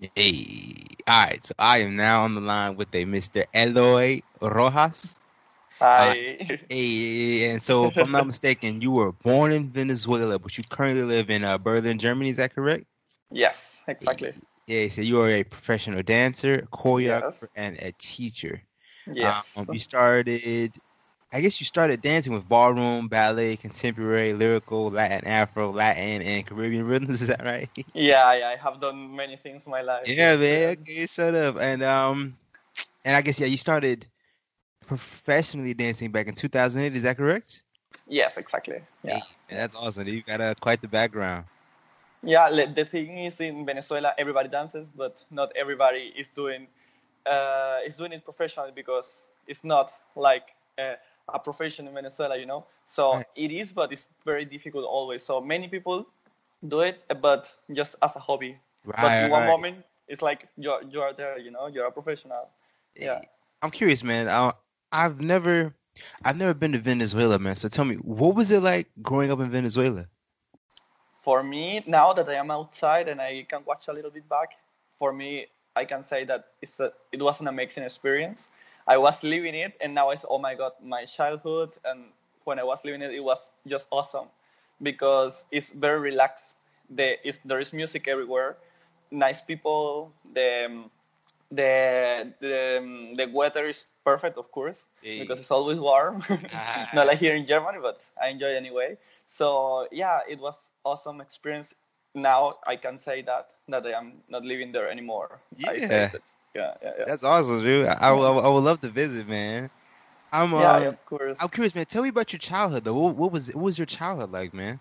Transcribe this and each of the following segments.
Hey, all right. So I am now on the line with a Mr. Eloy Rojas. Hi. Uh, hey, and so if I'm not mistaken, you were born in Venezuela, but you currently live in uh, Berlin, Germany. Is that correct? yes, exactly. Yeah. So you are a professional dancer, choreographer, Yes. and a teacher. Yes. Um, you started, I guess you started dancing with ballroom, ballet, contemporary, lyrical, Latin, Afro, Latin, and Caribbean rhythms. Is that right? yeah, yeah, I have done many things in my life. Yeah, man. Okay, shut up. And um, and I guess yeah, you started professionally dancing back in 2008. Is that correct? Yes, exactly. Yeah. Hey, that's awesome. You got uh, quite the background. Yeah, the thing is in Venezuela everybody dances, but not everybody is doing uh, is doing it professionally because it's not like a, a profession in Venezuela, you know. So Right. it is, but it's very difficult always. So many people do it, but just as a hobby. but Right. in one right. moment, it's like you're you're there, you know, you're a professional. Yeah. I'm curious, man. Uh, I've never, I've never been to Venezuela, man. So tell me, what was it like growing up in Venezuela? for me now that i am outside and i can watch a little bit back for me i can say that it's a, it was an amazing experience i was living it and now I it's oh my god my childhood and when i was living it it was just awesome because it's very relaxed. The, there is music everywhere nice people the um, the the, um, the weather is perfect of course because it's always warm. Not like here in germany but i enjoy anyway. So yeah it was awesome experience. Now i can say that that i am not living there anymore. I say Yeah. Yeah yeah yeah. That's awesome, dude. I, I, I would love to visit, man. I'm, yeah, um, of course I'm curious, man. Tell me about your childhood, though. What, what was, what was your childhood like, man?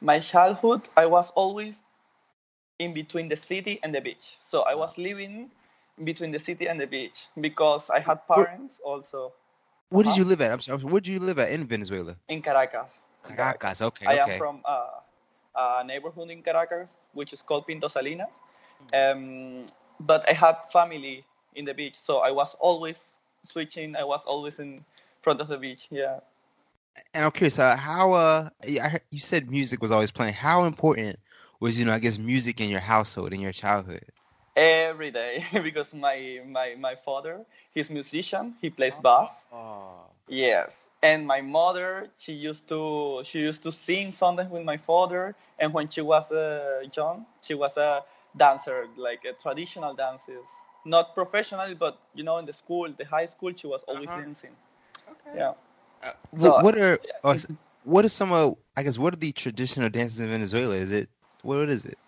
my childhood i was always in between the city and the beach so i was living between the city and the beach because i had parents also Where did Uh-huh. you live at? I'm sorry. Where did you live at in Venezuela? in caracas In Caracas. Okay. I okay. am from uh, a neighborhood in Caracas, which is called Pinto Salinas. Um, but I had family in the beach, so I was always switching. I was always in front of the beach. Yeah. And I'm curious, uh, how uh, yeah, I heard, you said music was always playing. How important was, you know, I guess music in your household in your childhood? Every day, because my, my my father, he's musician. He plays bass. Oh. Yes, and my mother, she used to she used to sing sometimes with my father. And when she was uh, young, she was a dancer, like a traditional dances, not professional, but you know, in the school, the high school, she was always Uh-huh. dancing. Okay. Yeah. Uh, So, what are yeah. uh, what are some of I guess what are the traditional dances in Venezuela? Is it what is it?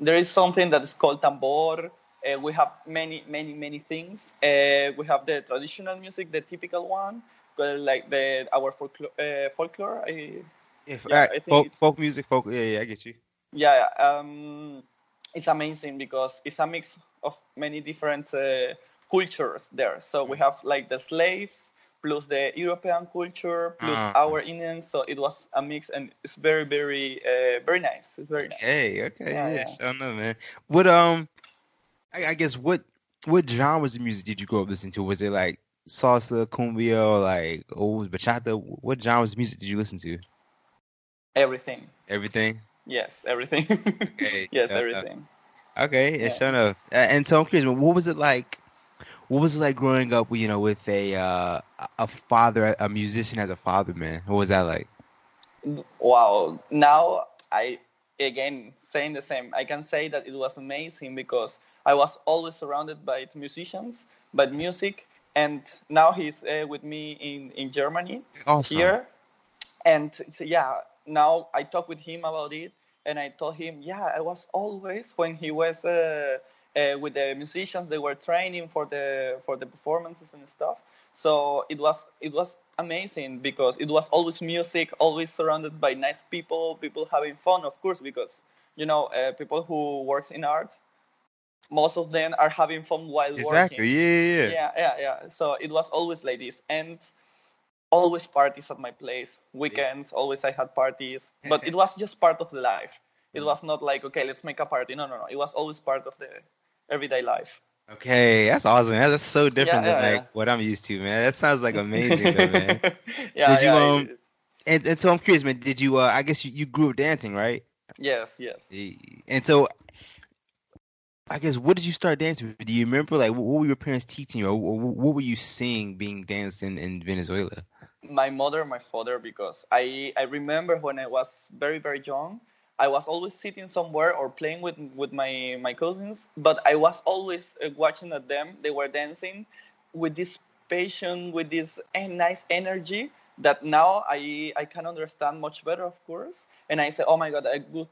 There is something that is called tambor. Uh, we have many, many, many things. Uh, we have the traditional music, the typical one, uh, like the our folklore. Uh, folklore. I, If, Yeah, uh, I think folk, folk music, folk. Yeah, yeah, I get you. yeah um, it's amazing because it's a mix of many different uh, cultures there so we have like the slaves plus the european culture plus Ah. our indians so it was a mix and it's very very uh, very nice it's very nice Okay, okay, Yeah, yeah, yeah. sure enough, man. What um, I, I guess what what genres of music did you grow up listening to? Was it like salsa, cumbia, or like old bachata? What genres of music did you listen to? everything Everything. Yes everything Okay, yes yeah, yeah. everything Okay, yeah, sure enough. Uh, and so I'm curious, what was it like? What was it like growing up, you know, with a uh, a father, a musician as a father, man? What was that like? wow now i again saying the same i can say that it was amazing because i was always surrounded by musicians by music and now he's uh, with me in in germany Awesome. here and so, yeah now i talked with him about it and i told him yeah i was always when he was uh, uh, with the musicians they were training for the for the performances and stuff so it was it was amazing because it was always music always surrounded by nice people people having fun of course because you know uh, people who works in art most of them are having fun while Exactly. working Yeah, yeah, yeah. yeah, yeah, yeah. So it was always like this, and always parties at my place. Weekends, always I had parties, but it was just part of the life. It was not like okay, let's make a party. No, no, no. It was always part of the everyday life. Okay, that's awesome. That's so different Yeah, than like yeah. what I'm used to, man. That sounds like amazing, though, man. yeah, Did you, yeah, um. And, and so I'm curious, man. Did you? Uh, I guess you, you grew up dancing, right? yes, yes. And so, I guess what did you start dancing? with? Do you remember like what, were your parents teaching you, or, or what were you seeing being danced in, in Venezuela? My mother, my father, because I I remember when I was very very young, I was always sitting somewhere or playing with with my my cousins, but I was always uh, watching at them. They were dancing with this passion, with this eh, nice energy that now I I can understand much better, of course. And I say, oh my god, I would.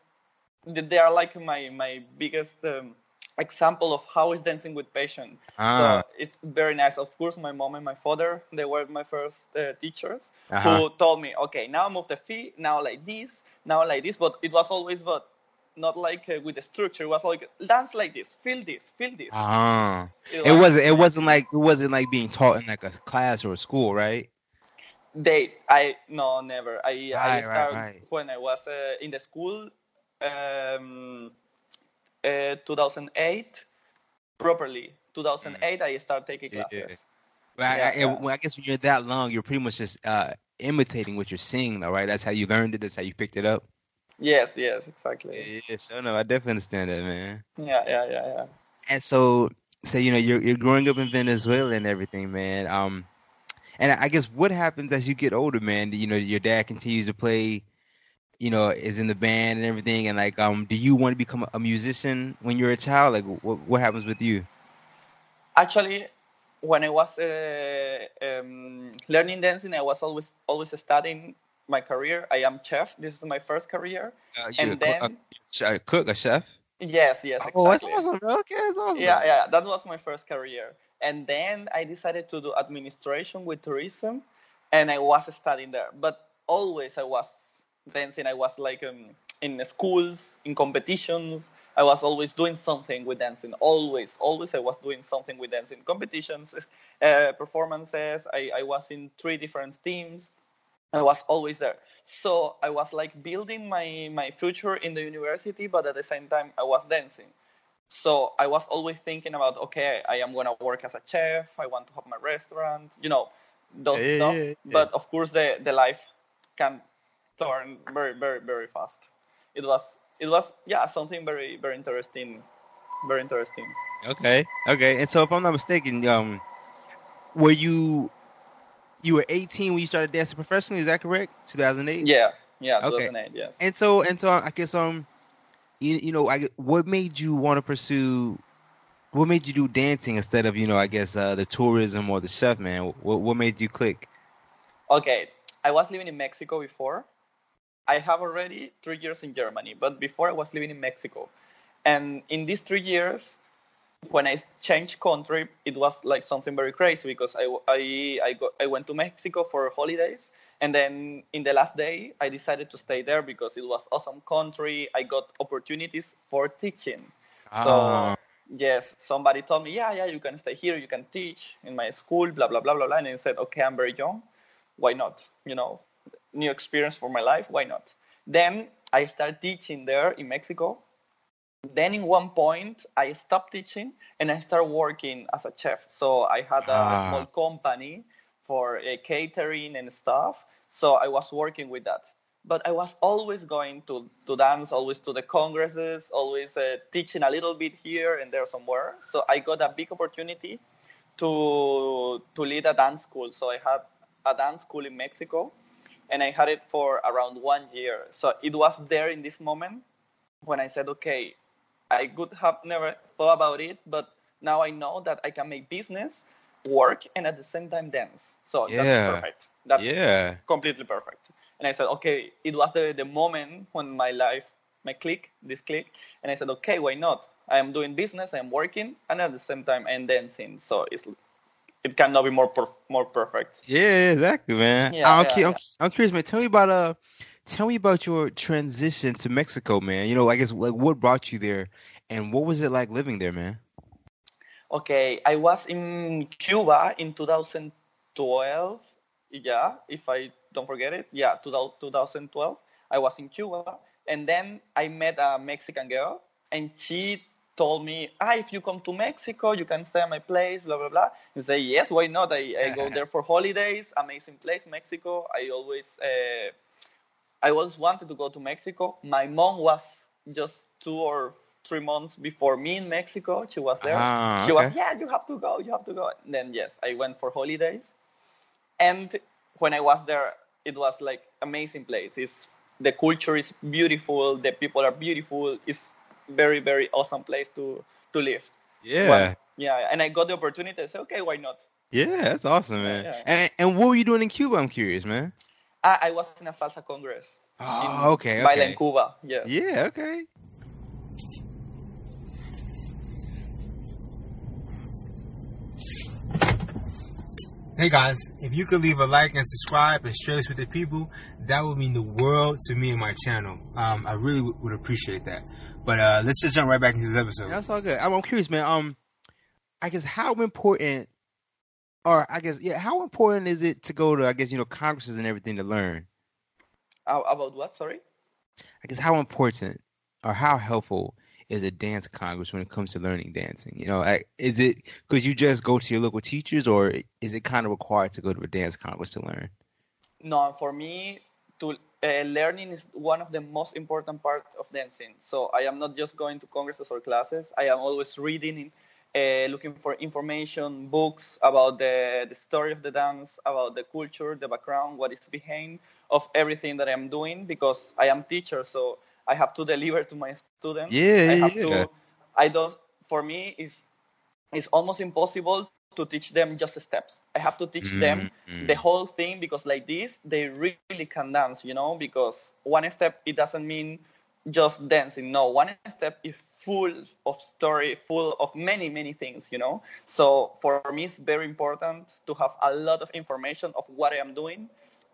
They are like my my biggest. Um, example of how is dancing with passion. Ah. So it's very nice. Of course, my mom and my father, they were my first uh, teachers Uh-huh. who told me, okay, now move the feet, now like this, now like this. But it was always, but not like uh, with the structure. It was like dance like this, feel this, feel this. Ah, it wasn't. It wasn't like it wasn't like being taught in like a class or a school, right? They, I no, never. I I Right, right, started right. when I was uh, in the school, um, uh, 2008, properly. 2008, I started taking Yeah. classes. But I, Yeah, I, yeah. well, I guess when you're that long, you're pretty much just uh, imitating what you're seeing, though, right? That's how you learned it. That's how you picked it up. Yes, yes, exactly. Yeah, sure. No, I definitely understand that, man. Yeah, yeah, yeah, yeah. And so, so you know, you're you're growing up in Venezuela and everything, man. Um, and I guess what happens as you get older, man? You know, your dad continues to play. You know, is in the band and everything, and like, um, do you want to become a musician when you're a child? Like, what what happens with you? Actually, when I was uh, um, learning dancing, I was always always studying my career. I am chef. This is my first career. Uh, And a, then, ch- a cook, a chef? yes, yes, exactly. Oh, that's awesome, bro. Okay, that's awesome. Yeah, yeah, that was my first career. And then I decided to do administration with tourism, and I was studying there. But always I was dancing. I was like um, in schools, in competitions. I was always doing something with dancing. Always, always I was doing something with dancing. Competitions, uh, performances. I, I was in three different teams. I was always there. So I was like building my, my future in the university, but at the same time I was dancing. So I was always thinking about, okay, I am gonna work as a chef. I want to have my restaurant, you know, those Yeah, stuff. yeah, yeah. But of course, the the life can turn very, very, very fast. It was, it was, yeah, something very, very interesting, very interesting. Okay, okay. And so, if I'm not mistaken, um, were you you were 18 when you started dancing professionally? Is that correct? 2008. Yeah, yeah, Okay. 2008, yes. And so, and so, I guess um, you, you know, I what made you want to pursue? What made you do dancing instead of you know, I guess uh, the tourism or the chef, man? What what made you click? Okay, I was living in Mexico before. I have already three years in Germany, but before I was living in Mexico. And in these three years, when I changed country, it was like something very crazy because I, I, I, got, I went to Mexico for holidays. And then in the last day, I decided to stay there because it was awesome country. I got opportunities for teaching. So Ah, yes, somebody told me, yeah, yeah, you can stay here, you can teach in my school, blah blah blah blah blah. And I said, okay, I'm very young, why not? You know, new experience for my life, why not? Then I started teaching there in Mexico. Then in one point I stopped teaching and I started working as a chef. So I had a Ah. small company for uh, catering and stuff. So I was working with that. But I was always going to, to dance, always to the congresses, always uh, teaching a little bit here and there somewhere. So I got a big opportunity to to lead a dance school. So I had a dance school in Mexico, and I had it for around one year. So it was there in this moment when I said, okay, I could have never thought about it, but now I know that I can make business work and at the same time dance. So Yeah. that's perfect. That's yeah. completely perfect. And I said, okay, it was the, the moment when my life, my click, this click, and I said, okay, why not? I am doing business, I am working, and at the same time I'm dancing. So it's it cannot be more perf- more perfect. Yeah, exactly, man. Yeah, I'm, yeah, cu- I'm. I'm curious, man. Tell me about uh, tell me about your transition to Mexico, man. You know, I guess like what brought you there, and what was it like living there, man? Okay, I was in Cuba in 2012. Yeah, if I don't forget it. Yeah, 2012. I was in Cuba, and then I met a Mexican girl, and she told me, "Ah, if you come to Mexico, you can stay at my place." Blah blah blah. And say, "Yes, why not? I, I go there for holidays. Amazing place, Mexico. I always, uh, I always wanted to go to Mexico. My mom was just two or three months before me in Mexico. She was there. Ah, she was, yeah, you have to go, you have to go. And then yes, I went for holidays, and when I was there, it was like amazing place. It's the culture is beautiful, the people are beautiful. It's very very awesome place to to live. Yeah. Well, yeah, and I got the opportunity. I said, okay, why not? yeah, that's awesome, man. yeah. And, and what were you doing in Cuba? I'm curious, man. I, I was in a salsa congress. Oh, in okay, Baila okay. en Cuba. Yes. Yeah, okay. Hey guys, if you could leave a like and subscribe and share this with the people, that would mean the world to me and my channel. Um, I really w- would appreciate that. But uh, let's just jump right back into this episode. That's all good. I'm, I'm curious, man. Um, I guess how important, or I guess yeah, how important is it to go to I guess you know congresses and everything to learn? Uh, about what? Sorry. I guess how important or how helpful is a dance congress when it comes to learning dancing? You know, I- is it because you just go to your local teachers, or is it kind of required to go to a dance congress to learn? No, for me, to uh, learning is one of the most important part of dancing. So I am not just going to congresses or classes. I am always reading, uh, looking for information, books about the, the story of the dance, about the culture, the background, what is behind of everything that I'm doing because I am teacher. So I have to deliver to my students. Yeah, I have yeah. to. I don't. For me, it's it's almost impossible to teach them just steps. I have to teach them Mm, the whole thing because like this they really can dance you know because one step it doesn't mean just dancing no one step is full of story full of many many things you know so for me it's very important to have a lot of information of what i am doing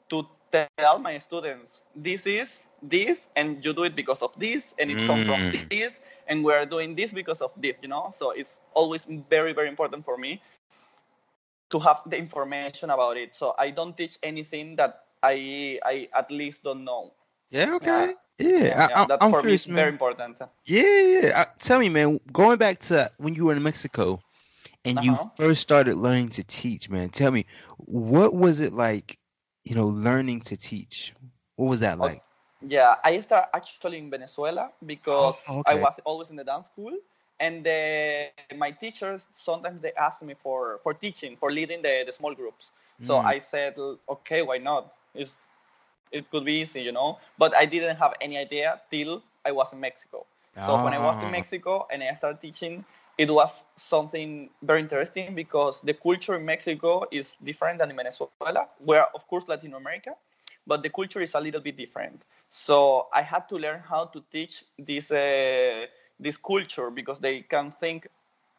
to tell my students this is this and you do it because of this and it comes from Mm. this and we're doing this because of this you know so it's always very very important for me to have the information about it. So I don't teach anything that I I at least don't know. Yeah, okay. Yeah, Yeah, I, I, that I'm for me is man. very important. Yeah, yeah. Uh, tell me, man. Going back to when you were in Mexico, and you Uh-huh. first started learning to teach, man. Tell me, what was it like? You know, learning to teach. What was that Oh, like? Yeah, I started actually in Venezuela because Oh, I was always in the dance school, and the, my teachers sometimes they asked me for for teaching, for leading the, the small groups. So Mm. I said, okay, why not? It's, it could be easy, you know. But I didn't have any idea till I was in Mexico. So when I was in Ah. Mexico and I started teaching, it was something very interesting because the culture in Mexico is different than in Venezuela, where of course Latin America, but the culture is a little bit different. So I had to learn how to teach this uh, this culture because they can think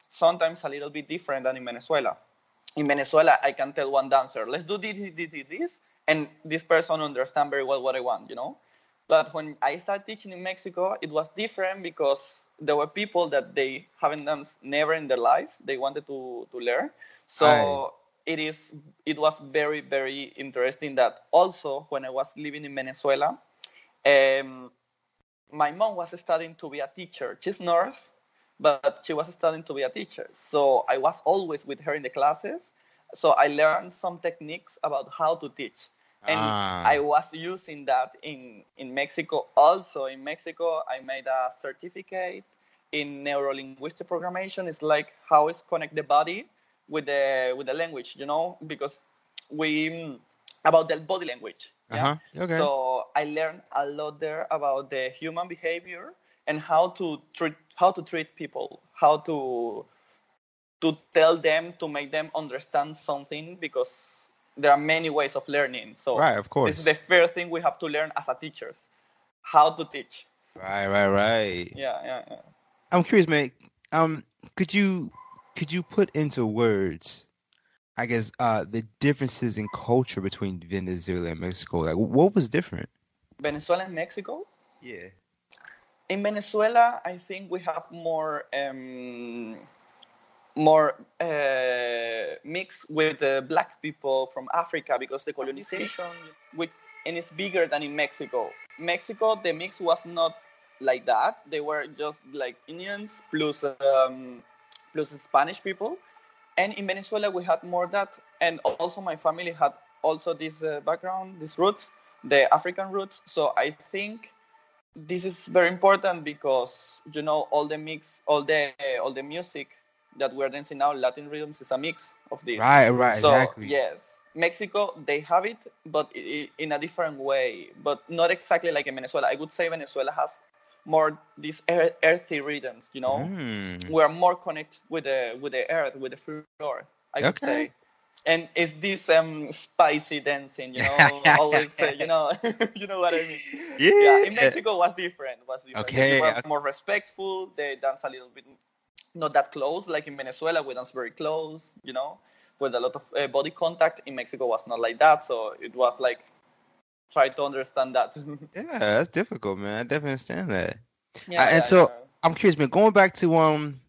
sometimes a little bit different than in Venezuela. In Venezuela, I can tell one dancer, "Let's do this, this, this, this," and this person understand very well what I want, you know. But when I started teaching in Mexico, it was different because there were people that they haven't danced never in their life. They wanted to to learn. So Aye. it is it was very very interesting that also when I was living in Venezuela, um, my mom was studying to be a teacher. She's nurse, but she was studying to be a teacher. So I was always with her in the classes. So I learned some techniques about how to teach. And Ah. I was using that in, in Mexico. Also, in Mexico, I made a certificate in neurolinguistic programmation. It's like how it's connect the body with the with the language, you know, because we about the body language. Yeah? huh. Okay. So I learned a lot there about the human behavior and how to treat how to treat people, how to to tell them to make them understand something because there are many ways of learning. So right. Of course, this is the first thing we have to learn as a teachers, how to teach. Right. Right. Right. Yeah, yeah, yeah. I'm curious, man. Um, could you could you put into words, I guess, uh, the differences in culture between Venezuela and Mexico? Like, what was different? Venezuela and Mexico. Yeah. in Venezuela, I think we have more um, more uh, mix with the black people from Africa because the colonization, with, and it's bigger than in Mexico. Mexico, the mix was not like that. They were just like Indians plus um, plus Spanish people, and in Venezuela we had more that, and also my family had also this uh, background, these roots, the African roots. So I think this is very important because you know all the mix, all the all the music that we're dancing now, Latin rhythms is a mix of this. Right, right, so exactly. yes, Mexico they have it, but in a different way, but not exactly like in Venezuela. I would say Venezuela has more these ear- earthy rhythms. You know, Mm. we are more connected with the with the earth, with the floor. I would Okay. say. And it's this um, spicy dancing, you know, always, uh, you know, you know what I mean. Yeah. yeah. In Mexico was different. Was different. Okay, okay. more respectful. They dance a little bit, not that close. Like in Venezuela, we dance very close, you know, with a lot of uh, body contact. In Mexico, was not like that. So it was like try to understand that. Yeah, that's difficult, man. I definitely understand that. yeah, and yeah, so- yeah. I'm curious, man. Going back to um,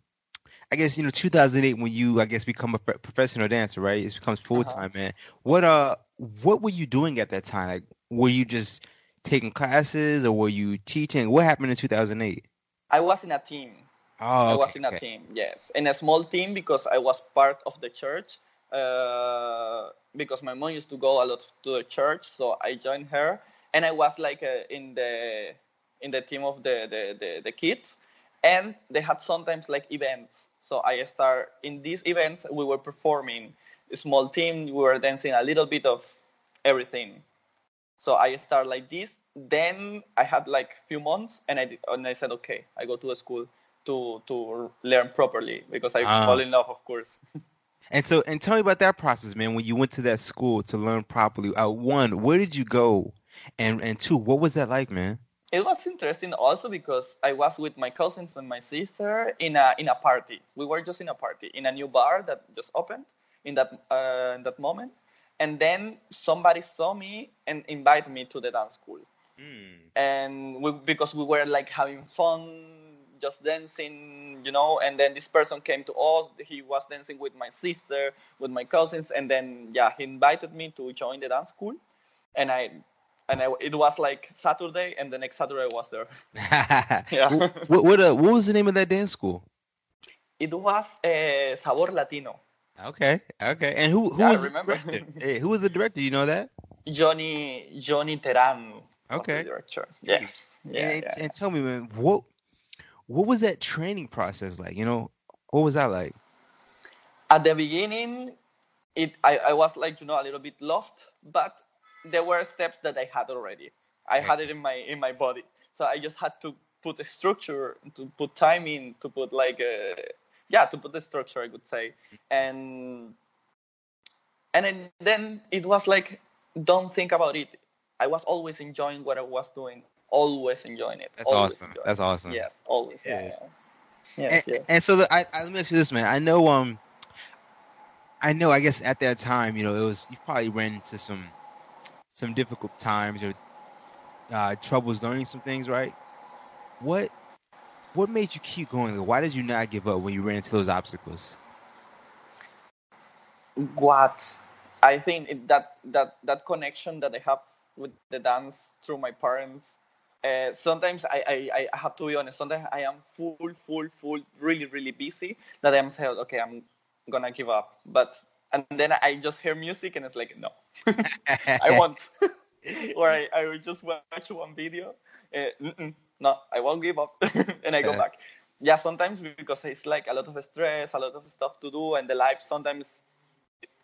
I guess you know 2008 when you I guess become a pro- professional dancer, right? It becomes full time, man. What uh, what were you doing at that time? Like, were you just taking classes or were you teaching? What happened in 2008? I was in a team. Oh, I was in a okay. team, yes, in a small team because I was part of the church. Uh, because my mom used to go a lot to the church, so I joined her, and I was like uh, in the in the team of the, the, the, the kids, and they had sometimes like events. So I start in these events. We were performing a small team. We were dancing a little bit of everything. So I start like this. Then I had like few months, and I did, and I said, okay, I go to the school to to learn properly because I Ah. fall in love, of course. And so, and tell me about that process, man. When you went to that school to learn properly, uh, one, where did you go, and and two, what was that like, man? It was interesting also because I was with my cousins and my sister in a in a party. We were just in a party in a new bar that just opened in that uh, in that moment, and then somebody saw me and invited me to the dance school. and we, because we were like having fun just dancing you know and then this person came to us he was dancing with my sister with my cousins and then yeah he invited me to join the dance school and i and I, it was like saturday and the next saturday i was there Yeah. What what uh, what was the name of that dance school? it was uh, sabor latino Okay, okay. And who who Yeah, was the remember. director? hey, who was the director? You know that? johnny johnny the Okay. director yes yeah, and, yeah. and tell me, man, what what was that training process like? You know, what was that like? at the beginning it I, I was like you know a little bit lost but there were steps that i had already. I had it in my in my body. So i just had to put a structure to put time in to put like a yeah to put the structure i would say. And and then, then it was like don't think about it. I was always enjoying what i was doing always enjoying it That's always awesome. That's it. awesome. yes always yeah, yes and, yes and so the, I, I let me ask you this, man. I know, um, I know. I guess at that time, you know, it was you probably ran into some some difficult times or uh, troubles learning some things, right? What what made you keep going? Why did you not give up when you ran into those obstacles? what I think it, that that that connection that I have with the dance through my parents. Uh, sometimes I, I, I have to be honest. Sometimes I am full, full, full, really, really busy. That I'm saying, okay, I'm gonna give up. But and then I just hear music and it's like, no, I won't. or I, I will just watch one video. Uh, no, I won't give up, and I go back. Yeah, sometimes because it's like a lot of stress, a lot of stuff to do, and the life sometimes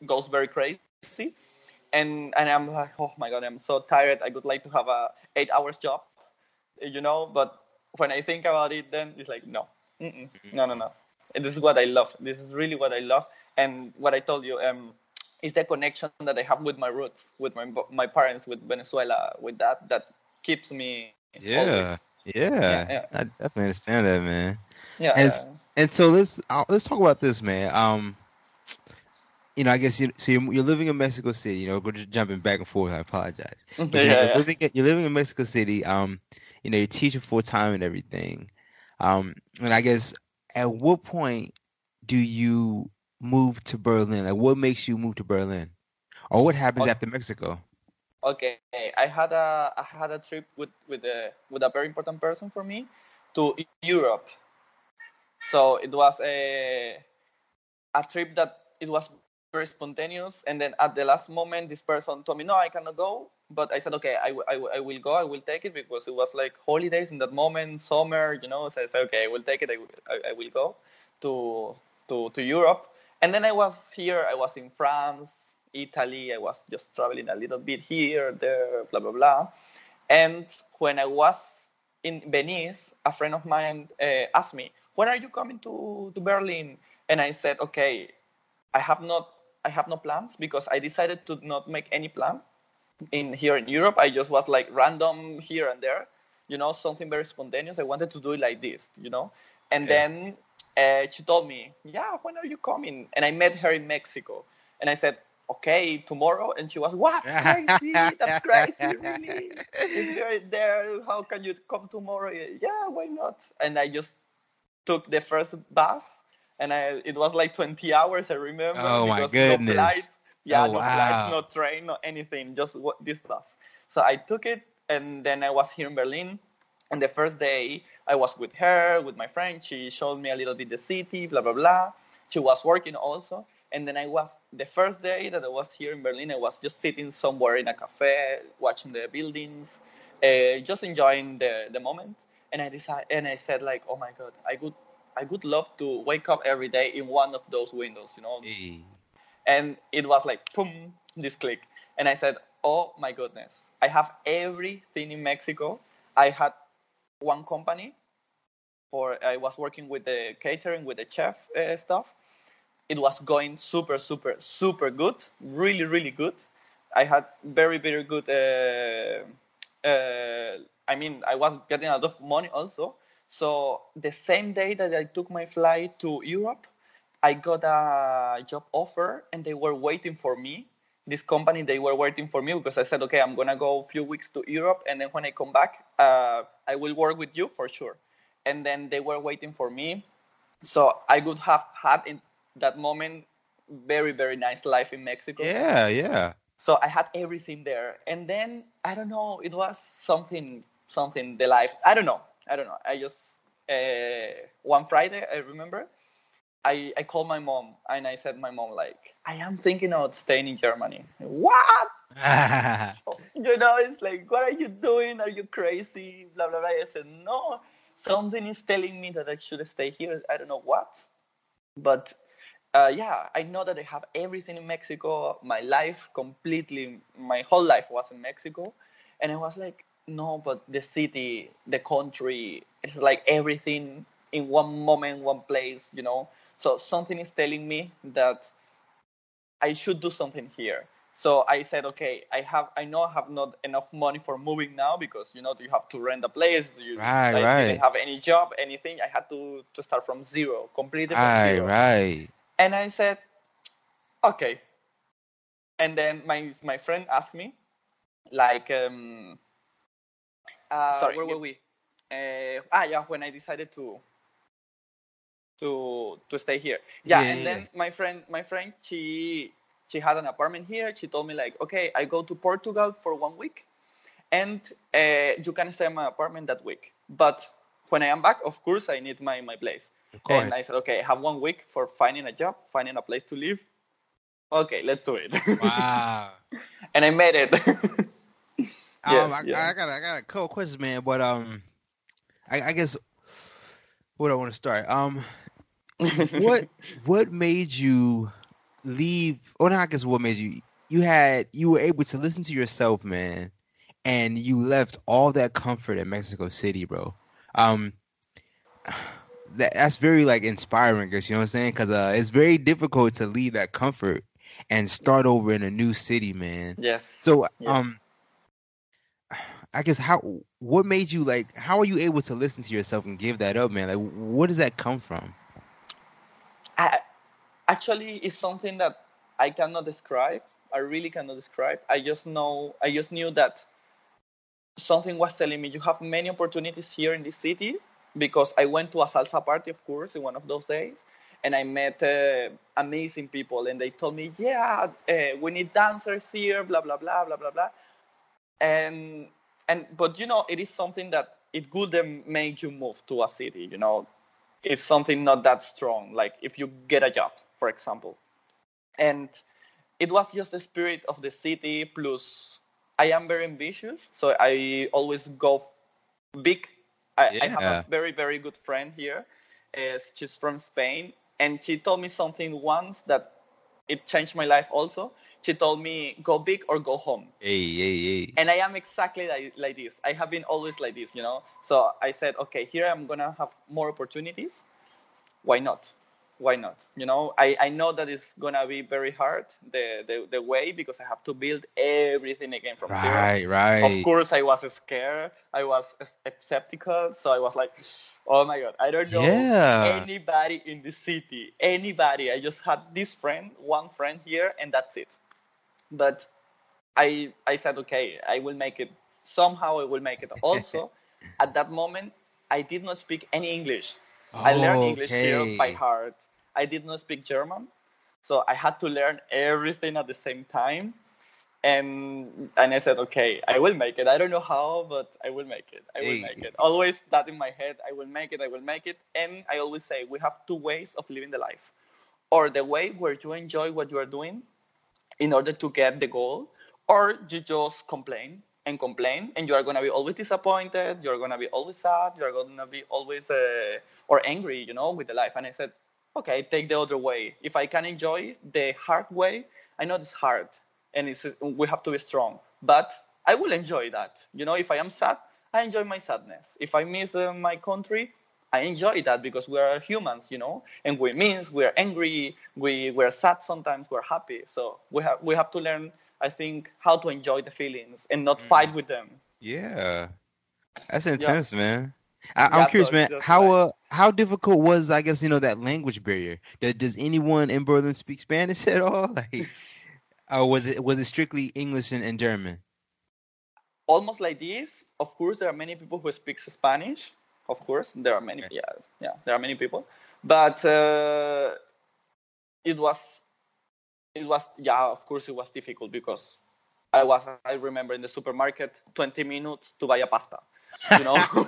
goes very crazy. And and I'm like, oh my god, I'm so tired. I would like to have a eight hours job, you know. But when I think about it, then it's like, no, Mm-mm, no, no, no. And this is what I love. This is really what I love. And what I told you, um, is the connection that I have with my roots, with my my parents, with Venezuela, with that that keeps me. Yeah, yeah, yeah. I definitely understand that, man. Yeah. And yeah. And so let's let's talk about this, man. Um, you know, I guess you so you're, you're living in Mexico City. You know, we're just jumping back and forth. I apologize. But yeah, you're, yeah. living in, you're living in Mexico City. Um, you know, you're teaching full time and everything. Um, and I guess at what point do you move to Berlin? Like, what makes you move to Berlin, or what happens Okay. after Mexico? okay i had a i had a trip with with a with a very important person for me to europe so it was a a trip that it was very spontaneous. And then at the last moment, this person told me, "No, I cannot go." But I said, "Okay, I, will go. I will take it because it was like holidays in that moment, summer, you know." So I said, "Okay, I will take it. I, will- I, I will go to to to Europe." And then I was here. I was in France, Italy. I was just traveling a little bit here, there, blah blah blah. And when I was in Venice, a friend of mine uh, asked me, "When are you coming to, to Berlin?" And I said, "Okay, I have not I have no plans because I decided to not make any plan in here in Europe. I just was like random here and there, you know, something very spontaneous. I wanted to do it like this, you know. And Yeah. then uh, she told me, "Yeah, when are you coming?" And I met her in Mexico, and I said, "Okay, tomorrow." And she was, "What? Crazy? That's crazy, really? If you're there, how can you come tomorrow?" Yeah, why not? And I just took the first bus, and I, it was like 20 hours. I remember. Oh, my because goodness. No flight, yeah, Oh, no wow. flights, no train, no anything. Just what, this bus. So I took it, and then I was here in Berlin. And the first day, I was with her, with my friend. She showed me a little bit the city, blah blah blah. She was working also. And then I was the first day that I was here in Berlin. I was just sitting somewhere in a cafe, watching the buildings, uh, just enjoying the, the moment. And I decided, and I said like, oh my god, I would I would love to wake up every day in one of those windows, you know. Hey. And it was like, boom, this click. And I said, oh my goodness, I have everything in Mexico. I had one company for I was working with the catering, with the chef uh, stuff. It was going super, super, super good, really, really good. I had very, very good. Uh, uh, I mean, I was getting a lot of money also. So the same day that I took my flight to Europe, I got a job offer, and they were waiting for me. This company, they were waiting for me because I said, okay, I'm gonna go a few weeks to Europe, and then when I come back, uh, I will work with you for sure. And then they were waiting for me, so I would have had in that moment very, very nice life in Mexico. Yeah, yeah. So I had everything there, and then I don't know, it was something, something the life. I don't know, I don't know. I just uh, one Friday, I remember, I I called my mom and I said, my mom like, I am thinking of staying in Germany. What? You know, it's like, what are you doing? Are you crazy? Blah blah blah. I said, no, something is telling me that I should stay here. I don't know what, but uh, yeah, I know that I have everything in Mexico. My life completely, my whole life was in Mexico, and I was like, no, but the city, the country, it's like everything in one moment, one place, you know. So something is telling me that I should do something here. So I said, okay, I have, I know I have not enough money for moving now because you know you have to rent a place. You, Right, I right. didn't have any job, anything. I had to to start from zero, completely from right, zero. right. And I said, okay. And then my my friend asked me, like, um, uh, Sorry, where were we? Uh, ah, yeah, when I decided to to to stay here. Yeah, Yeah, and then my friend my friend she she had an apartment here. She told me like, okay, I go to Portugal for one week, and uh, you can stay in my apartment that week. But when I am back, of course, I need my my place. Of course. And I said, okay, I have one week for finding a job, finding a place to live. Okay, let's do it. wow. and I made it. um, Yes, I, yeah. I got I got a couple questions, man. But um, I, I guess what I want to start. Um, what what made you leave? Or not, I guess what made you? You had you were able to listen to yourself, man, and you left all that comfort in Mexico City, bro. Um, that that's very like inspiring, I guess you know what I'm saying? Because uh, it's very difficult to leave that comfort and start over in a new city, man. yes. So, Yes. um, I guess how what made you like? How are you able to listen to yourself and give that up, man? Like, where does that come from? I, actually, it's something that I cannot describe. I really cannot describe. I just know. I just knew that something was telling me you have many opportunities here in this city because I went to a salsa party, of course, in one of those days, and I met uh, amazing people, and they told me, "Yeah, uh, we need dancers here, blah blah blah blah blah blah," and and but you know, it is something that it couldn't make you move to a city, you know, it's something not that strong. Like if you get a job, for example. and it was just the spirit of the city plus i am very ambitious so i always go big i, I have a very very good friend here uh, she's from spain and she told me something once that it changed my life also she told me go big or go home Hey, hey, hey. and I am exactly like, like this. I have been always like this, you know. So I said, okay, here I'm gonna have more opportunities. Why not? Why not? You know, I, I know that it's gonna be very hard the, the the way because I have to build everything again from zero. Right, right. Of course, I was scared. I was skeptical. So I was like, oh my god, I don't know Yeah. anybody in the city. Anybody. I just had this friend, one friend here, and that's it. But I I said, okay, I will make it. Somehow I will make it. Also, at that moment, I did not speak any English. I oh, learned English here by heart. I did not speak German, so I had to learn everything at the same time. And and I said, okay, I will make it. I don't know how, but I will make it. I will make it. Always that in my head. I will make it. I will make it. And I always say we have two ways of living the life, or the way where you enjoy what you are doing, in order to get the goal, or you just complain and complain, and you are gonna be always disappointed. You're gonna be always sad. You're gonna be always uh, or angry, you know, with the life. And I said, okay, take the other way. If I can enjoy the hard way, I know it's hard, and it's we have to be strong. But I will enjoy that. You know, if I am sad, I enjoy my sadness. If I miss uh, my country, I enjoy that because we are humans, you know, and we means we are angry, we we're sad sometimes, we're happy. So we have we have to learn, I think, how to enjoy the feelings and not fight with them. Yeah, that's intense, man. I, Yeah, I'm curious, so man. How like- uh, how difficult was I guess you know that language barrier? Does, does anyone in Berlin speak Spanish at all? Like, or was it was it strictly English and, and German? almost like this. Of course, there are many people who speak Spanish. Of course, there are many. Okay. Yeah, yeah, there are many people. But uh, it was, it was. Yeah, of course, it was difficult because I was. I remember in the supermarket, twenty minutes to buy a pasta. You know.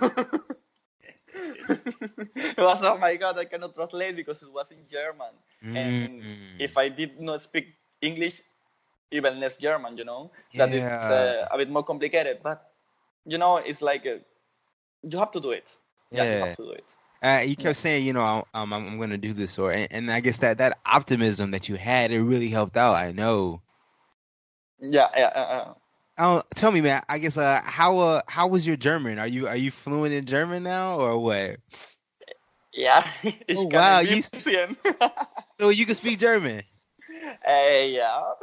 it was oh my god! I cannot translate because it was in German and Mm. if I did not speak English, even less German, you know, that is uh, a bit more complicated. But you know, it's like uh you have to do it. Yeah, you Yeah. have to do it. Uh, you kept saying, you know, um, I'm, I'm going to do this, or and, and I guess that that optimism that you had, it really helped out. I know. Yeah, yeah. Uh, uh. Oh, tell me, man. I guess uh, how uh, how was your German? Are you are you fluent in German now, or what? yeah. Oh, wow, you-. No, you can speak German. Uh, yeah.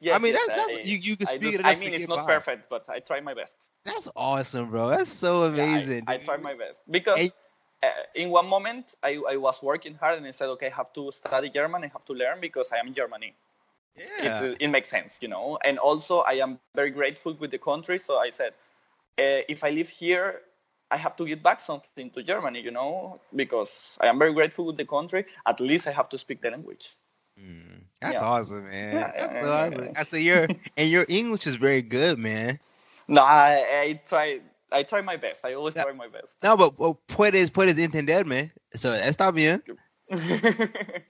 yes, I mean, yes, that's, that's I, you you can speak it. I mean, it's not perfect, but I try my best. That's awesome, bro. That's so Yeah, I- amazing. I, try my best because And- uh, in one moment I, I was working hard and I said, okay, I have to study German. I have to learn because I am in Germany. Yeah. it, it makes sense, you know. And also, I am very grateful with the country. So I said, uh, if I live here, I have to give back something to Germany, you know, because I am very grateful with the country. At least I have to speak the language. Mm, that's Yeah. awesome, man. Yeah, that's yeah, so yeah, awesome. yeah. I say your and your English is very good, man. No, I, I try. I try my best. I always Yeah. try my best. No, but well, puedes puedes entenderme. So está bien.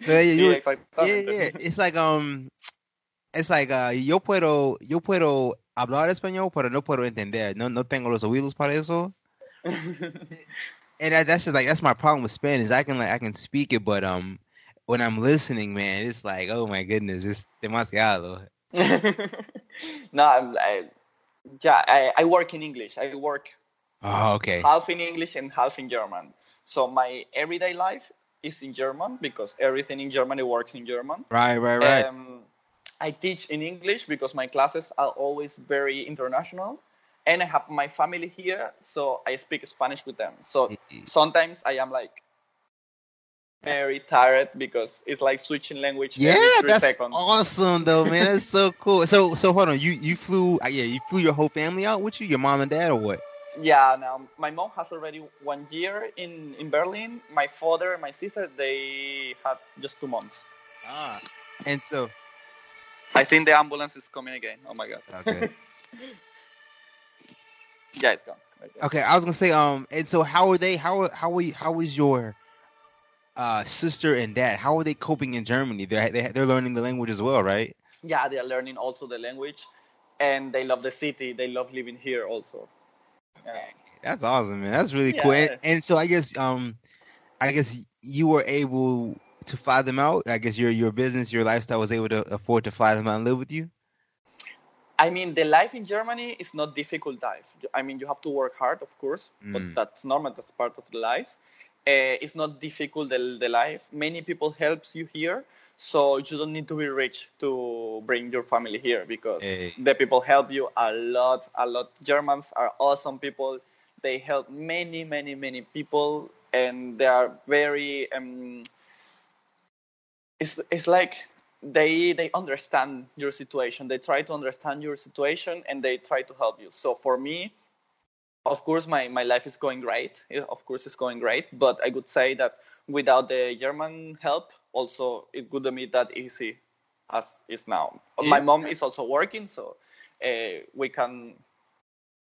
So, yeah, you- exactamente. Yeah, yeah. It's like um, it's like uh, yo puedo yo puedo hablar español, pero no puedo entender. No no tengo los oídos para eso. And that, that's just like that's my problem with Spanish. I can like I can speak it, but um, when I'm listening, man, it's like oh my goodness, it's demasiado. no, I'm, I, yeah, I, I work in English. I work Oh, okay. half in English and half in German. So my everyday life is in German because everything in Germany works in German. Right, right, right. Um, I teach in English because my classes are always very international. And I have my family here, so I speak Spanish with them. So sometimes I am like very tired because it's like switching language yeah, every three that's seconds. awesome though, man. That's so cool. So so hold on, you you flew uh, yeah, you flew your whole family out with you, your mom and dad, or what? Yeah, now my mom has already one year in, in Berlin. My father and my sister, they had just two months. Ah, and so I think the ambulance is coming again. Oh my god. okay. Yeah, it's gone. Right. Okay, I was gonna say, um, and so how are they? How are- how you, how was your uh, sister and dad, how are they coping in Germany? They're they, they're learning the language as well, right? Yeah, they are learning also the language, and they love the city. They love living here also. Yeah. That's awesome, man. That's really cool. And, and so I guess um, I guess you were able to fly them out. I guess your your business, your lifestyle was able to afford to fly them out and live with you. I mean, the life in Germany is not difficult life. I mean, you have to work hard, of course, Mm. but that's normal. That's part of the life. Uh, it's not difficult the, the life. Many people helps you here, so you don't need to be rich to bring your family here because Hey. the people help you a lot. A lot. Germans are awesome people. They help many, many, many people, and they are very. Um, it's it's like they they understand your situation they try to understand your situation and they try to help you so for me of course my, my life is going great of course it's going great but i would say that without the german help also it wouldn't be that easy as is now my mom is also working so uh, we can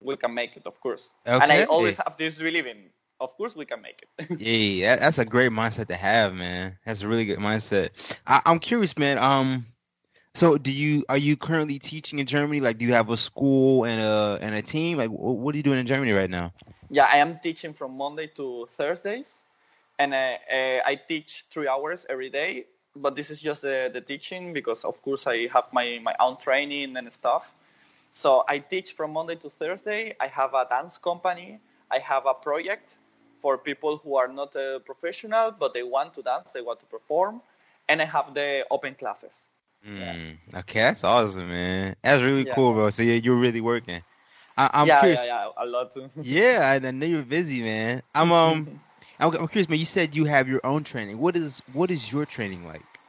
we can make it of course and i always have this believing of course we can make it Yeah, that's a great mindset to have, man. That's a really good mindset. I, I'm curious, man. Um, so do you are you currently teaching in Germany? Like, do you have a school and a and a team? Like, what are you doing in Germany right now? Yeah, I am teaching from Monday to Thursdays, and uh, uh, I teach three hours every day. But this is just the, the teaching because, of course, I have my, my own training and stuff. So I teach from Monday to Thursday. I have a dance company. I have a project for people who are not a professional but they want to dance, they want to perform, and I have the open classes. Yeah. Mm, okay, that's awesome, man. That's really Yeah. cool, bro. So you're, you're really working. I, I'm yeah, curious. yeah, yeah, a lot. Yeah, I, I know you're busy, man. I'm um, I'm, I'm curious, man. You said you have your own training. What is what is your training like?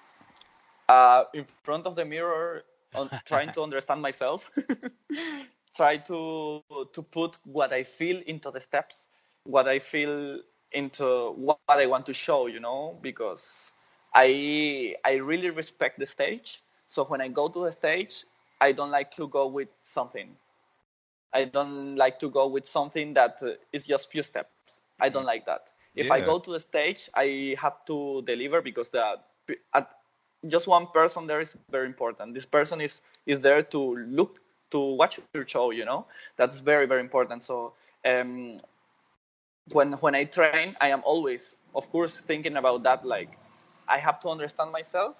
uh, in front of the mirror, on, trying to understand myself, try to to put what I feel into the steps, what I feel into what I want to show, you know, because I I really respect the stage. So when I go to the stage, I don't like to go with something. I don't like to go with something that uh, is just few steps. I don't like that. If I go to the stage, I have to deliver because the at, just one person there is very important. This person is is there to look to watch your show. You know that's very very important. So um, when when I train, I am always, of course, thinking about that. Like I have to understand myself.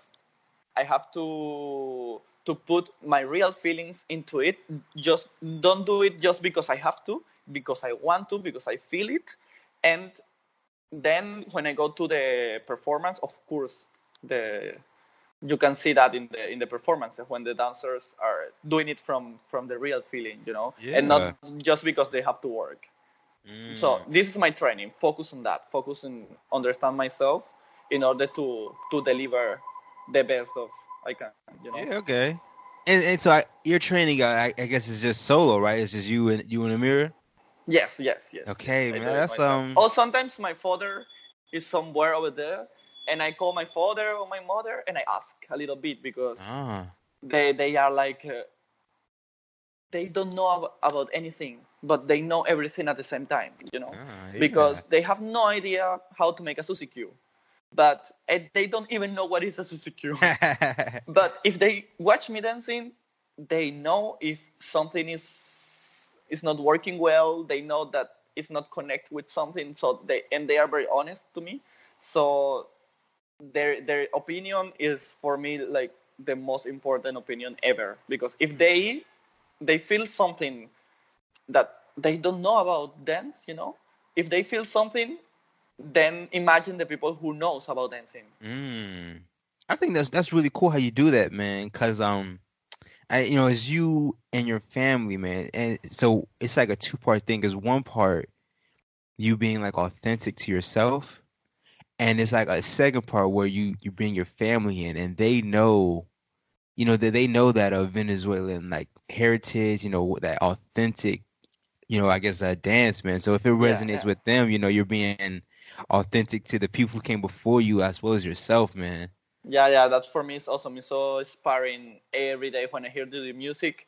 I have to to put my real feelings into it. Just don't do it just because I have to, because I want to, because I feel it. And then when I go to the performance, of course, the you can see that in the in the performance when the dancers are doing it from from the real feeling, you know, and not just because they have to work. So Mm. this is my training. Focus on that. Focus on understand myself in order to to deliver the best of I can. You know. Yeah, okay. And and so I, your training, I, I guess, is just solo, right? It's just you and you in the mirror. Yes, yes, yes. Okay, I man, that's, myself. um- Oh, sometimes my father is somewhere over there, and I call my father or my mother, and I ask a little bit because Ah, they they are like uh, they don't know ab- about anything, but they know everything at the same time. You know. ah, because they have no idea how to make a Suzie Q. But they don't even know what is a Q. but if they watch me dancing, they know if something is is not working well. They know that it's not connect with something. So they and they are very honest to me. So their their opinion is for me like the most important opinion ever because if they they feel something that they don't know about dance, you know, if they feel something, then imagine the people who knows about dancing. Mm. I think that's that's really cool how you do that, man. Cause um, I you know it's you and your family, man, and so it's like a two part thing. Cause one part, you being like authentic to yourself, and it's like a second part where you you bring your family in, and they know, you know that they know that uh, Venezuelan like heritage, you know that authentic, you know I guess a dance, man. So if it resonates yeah. with them, you know you're being authentic to the people who came before you as well as yourself, man. Yeah, yeah, that's for me. It's awesome. It's so inspiring every day when I hear the music.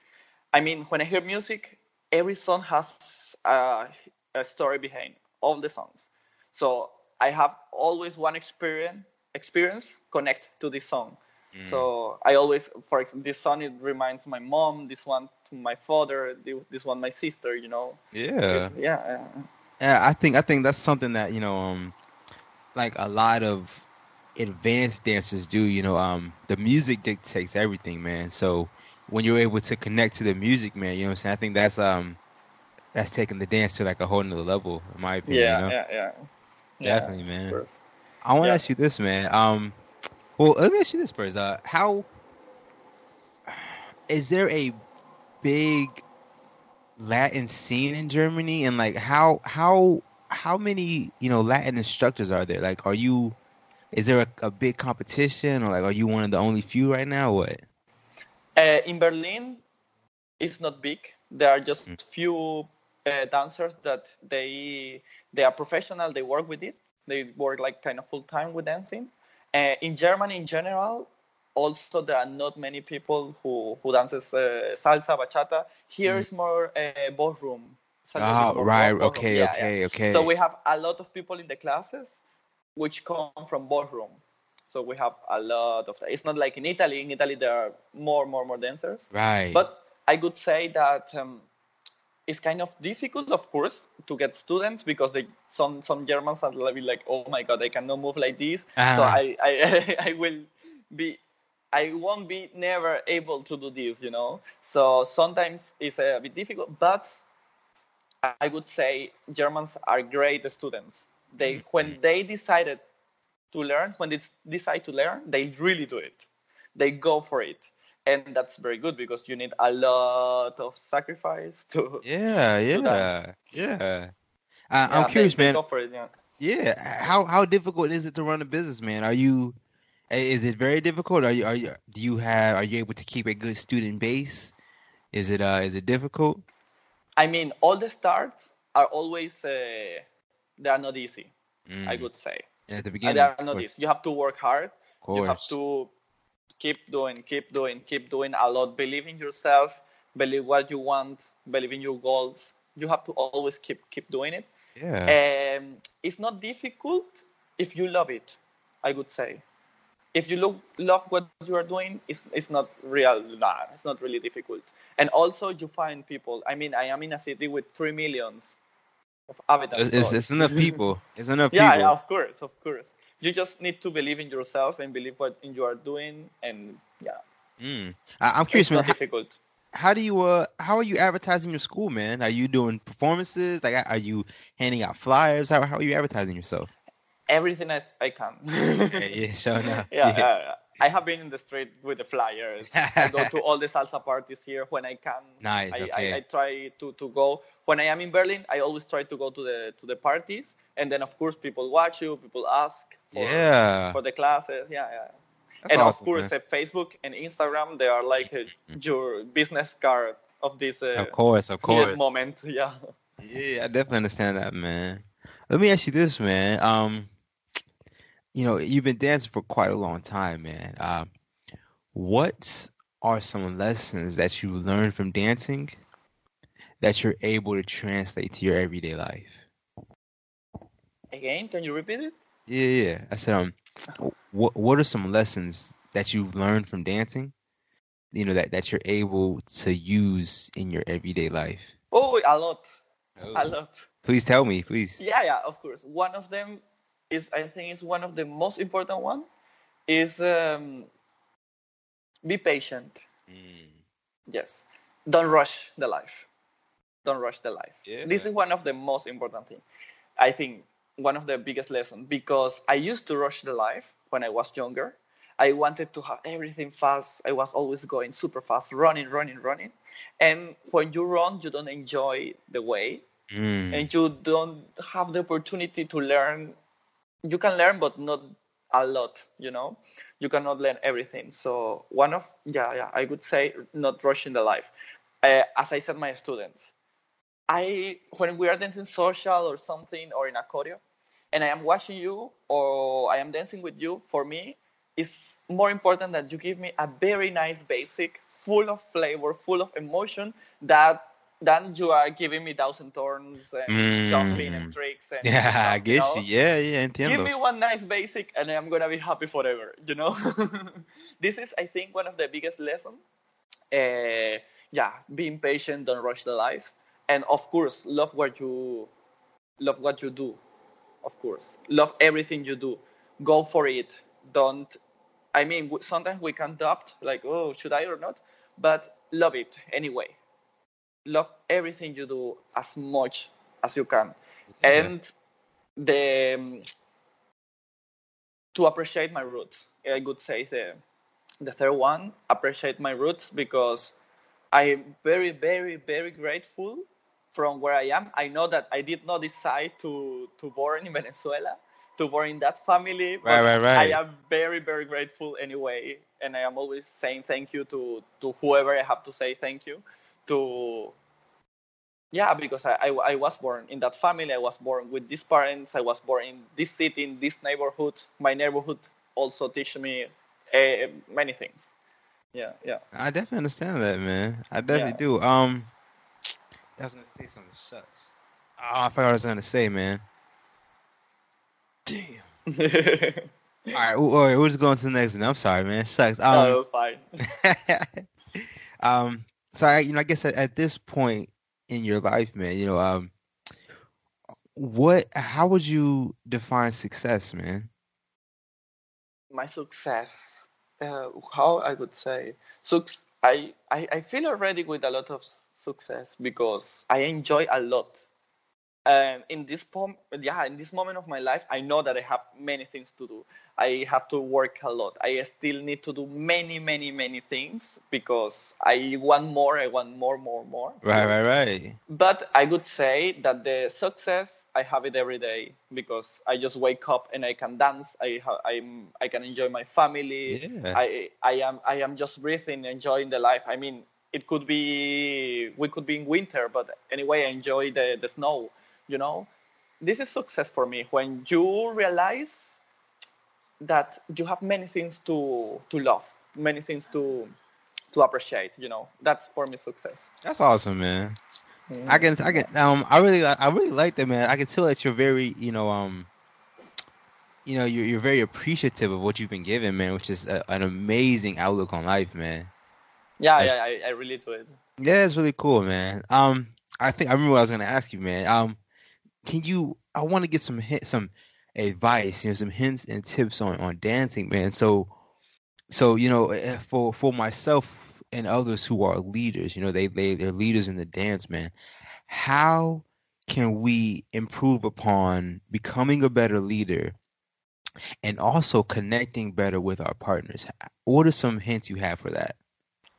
I mean, when I hear music, every song has a, a story behind all the songs. So I have always one experience experience connect to this song. Mm. So I always, for example, this song it reminds my mom, this one to my father, this one my sister. You know, yeah. It's- yeah, yeah. I think I think that's something that you know, um, like a lot of advanced dancers do. You know, um, the music dictates everything, man. So when you're able to connect to the music, man, you know what I'm saying. I think that's um, that's taking the dance to like a whole nother level, in my opinion. yeah, you know? yeah, yeah, Yeah, definitely, man. I want to Yeah. ask you this, man. Um, well, let me ask you this first. Uh, how is there a big Latin scene in Germany, and like how how how many you know Latin instructors are there? Like, are you is there a, a big competition, or like are you one of the only few right now? Or what? Uh, in Berlin, it's not big. There are just Mm. few uh, dancers that they they are professional. They work with it. They work like kind of full time with dancing. Uh, in Germany, in general, also there are not many people who who dances uh, salsa, bachata. Here Mm. is more uh, ballroom. It's a little bit Oh, more right. ballroom. Okay. Yeah, yeah. okay. Okay. So we have a lot of people in the classes which come from ballroom. So we have a lot of. that. It's not like in Italy. In Italy, there are more, more, more dancers. right. But I could say that um, it's kind of difficult, of course, to get students because they some some Germans are like, oh my god, I cannot move like this. So Ah. I, I I will be. I won't be never able to do this, you know. So sometimes it's a bit difficult, but I would say Germans are great students. They when they decided to learn, when they decide to learn, they really do it. They go for it, and that's very good because you need a lot of sacrifice to. yeah. Yeah. dance. Yeah. Uh, I'm curious, man. It, yeah. Yeah. How how difficult is it to run a business, man? Are you is it very difficult? Are you are you do you have are you able to keep a good student base? Is it uh is it difficult? I mean, all the starts are always uh, they are not easy. I Mm. would say at the beginning. they are not easy. You have to work hard. Of You have to keep doing, keep doing, keep doing a lot. Believe in yourself. Believe what you want. Believe in your goals. You have to always keep keep doing it. Yeah. Um, it's not difficult if you love it. I would say. If you look, love what you are doing, it's, it's not real. Nah, it's not really difficult. And also, you find people. I mean, I am in a city with three millions of inhabitants. It's, it's, enough people. It's enough yeah, people. yeah, of course, of course. You just need to believe in yourself and believe what you are doing, and yeah, Mm. I, I'm curious, it's man. How, difficult. how do you uh how are you advertising your school, man? Are you doing performances? Like, are you handing out flyers? How how are you advertising yourself? Everything I, I can. yeah, yeah, sure enough. yeah, yeah. I have been in the street with the flyers. I go to all the salsa parties here when I can. Nice, I, okay. I, I try to, to go when I am in Berlin. I always try to go to the to the parties, and then of course people watch you, people ask for, Yeah. for the classes. Yeah, yeah. That's and awesome, of course, uh, Facebook and Instagram they are like uh, your business card of this uh, of course, of course. moment. Yeah. Yeah, I definitely understand that, man. Let me ask you this, man. Um, you know, you've been dancing for quite a long time, man. Um, what are some lessons that you learned from dancing that you're able to translate to your everyday life? Again, can you repeat it? Yeah, yeah. I said, um, what what are some lessons that you've learned from dancing? You know that that you're able to use in your everyday life. Oh, a lot, a lot. Please tell me, please. Yeah, yeah, of course. One of them is, I think, it's one of the most important one, is um, be patient. Mm, Yes, don't rush the life. Don't rush the life. Yeah. This is one of the most important thing. I think one of the biggest lessons because I used to rush the life when I was younger. I wanted to have everything fast. I was always going super fast, running, running, running. And when you run, you don't enjoy the way mm, and you don't have the opportunity to learn you can learn but not a lot you know? You cannot learn everything. So one of yeah yeah i would say not rushing the life. Uh, as i said my students. I when we are dancing social or something or in a choreo and i am watching you or i am dancing with you for me it's more important that you give me a very nice basic full of flavor full of emotion that then you are giving me thousand turns and jumping and Mm. tricks and Yeah, I you guess know? you. Yeah, yeah, Give me one nice basic and I'm gonna be happy forever. You know, this is I think one of the biggest lessons. Uh, yeah, being patient, don't rush the life, and of course, love what you love what you do. Of course, love everything you do. Go for it. Don't. I mean, sometimes we can doubt, like, oh, should I or not? But love it anyway. Love everything you do as much as you can, Yeah. and the um, to appreciate my roots. I would say the the third one, appreciate my roots because I'm very, very, very grateful from where I am. I know that I did not decide to to born in Venezuela, to born in that family. Right, right, right. I am very, very grateful anyway, and I am always saying thank you to to whoever I have to say thank you to. Yeah, because I, I, I was born in that family. I was born with these parents. I was born in this city, in this neighborhood. My neighborhood also teach me uh, many things. Yeah, yeah. I definitely understand that, man. I definitely Yeah. do. Um, I was gonna say something. Shucks. Oh, I forgot what I was gonna say, man. Damn. All right, w- all right, we're just going to the next one. I'm sorry, man. Shucks. Um, no, fine. um, so I, you know, I guess at, at this point in your life, man, you know, um, what, how would you define success, man? My success, uh, how I would say, so I, I I feel already with a lot of success because I enjoy a lot. And in this pom- yeah, in this moment of my life, I know that I have many things to do. I have to work a lot. I still need to do many, many, many things because I want more. I want more, more, more. Right, right, right. But I would say that the success I have it every day because I just wake up and I can dance. I ha- I'm I can enjoy my family. Yeah. I I am I am just breathing, enjoying the life. I mean, it could be we could be in winter, but anyway, I enjoy the the snow. You know, this is success for me when you realize that you have many things to to love, many things to to appreciate. You know, that's for me success. That's awesome, man. I can, I can, um, I really, I really like that, man. I can tell that you're very, you know, um, you know, you're you're very appreciative of what you've been given, man, which is a, an amazing outlook on life, man. Yeah, That's- yeah, I, I really do it. Yeah, it's really cool, man. Um, I think I remember what I was gonna ask you, man. Um, can you? I want to get some hint, some advice, you know, some hints and tips on on dancing, man. So, so you know, eh, for for myself and others who are leaders, you know, they they they're leaders in the dance, man. How can we improve upon becoming a better leader and also connecting better with our partners? What are some hints you have for that?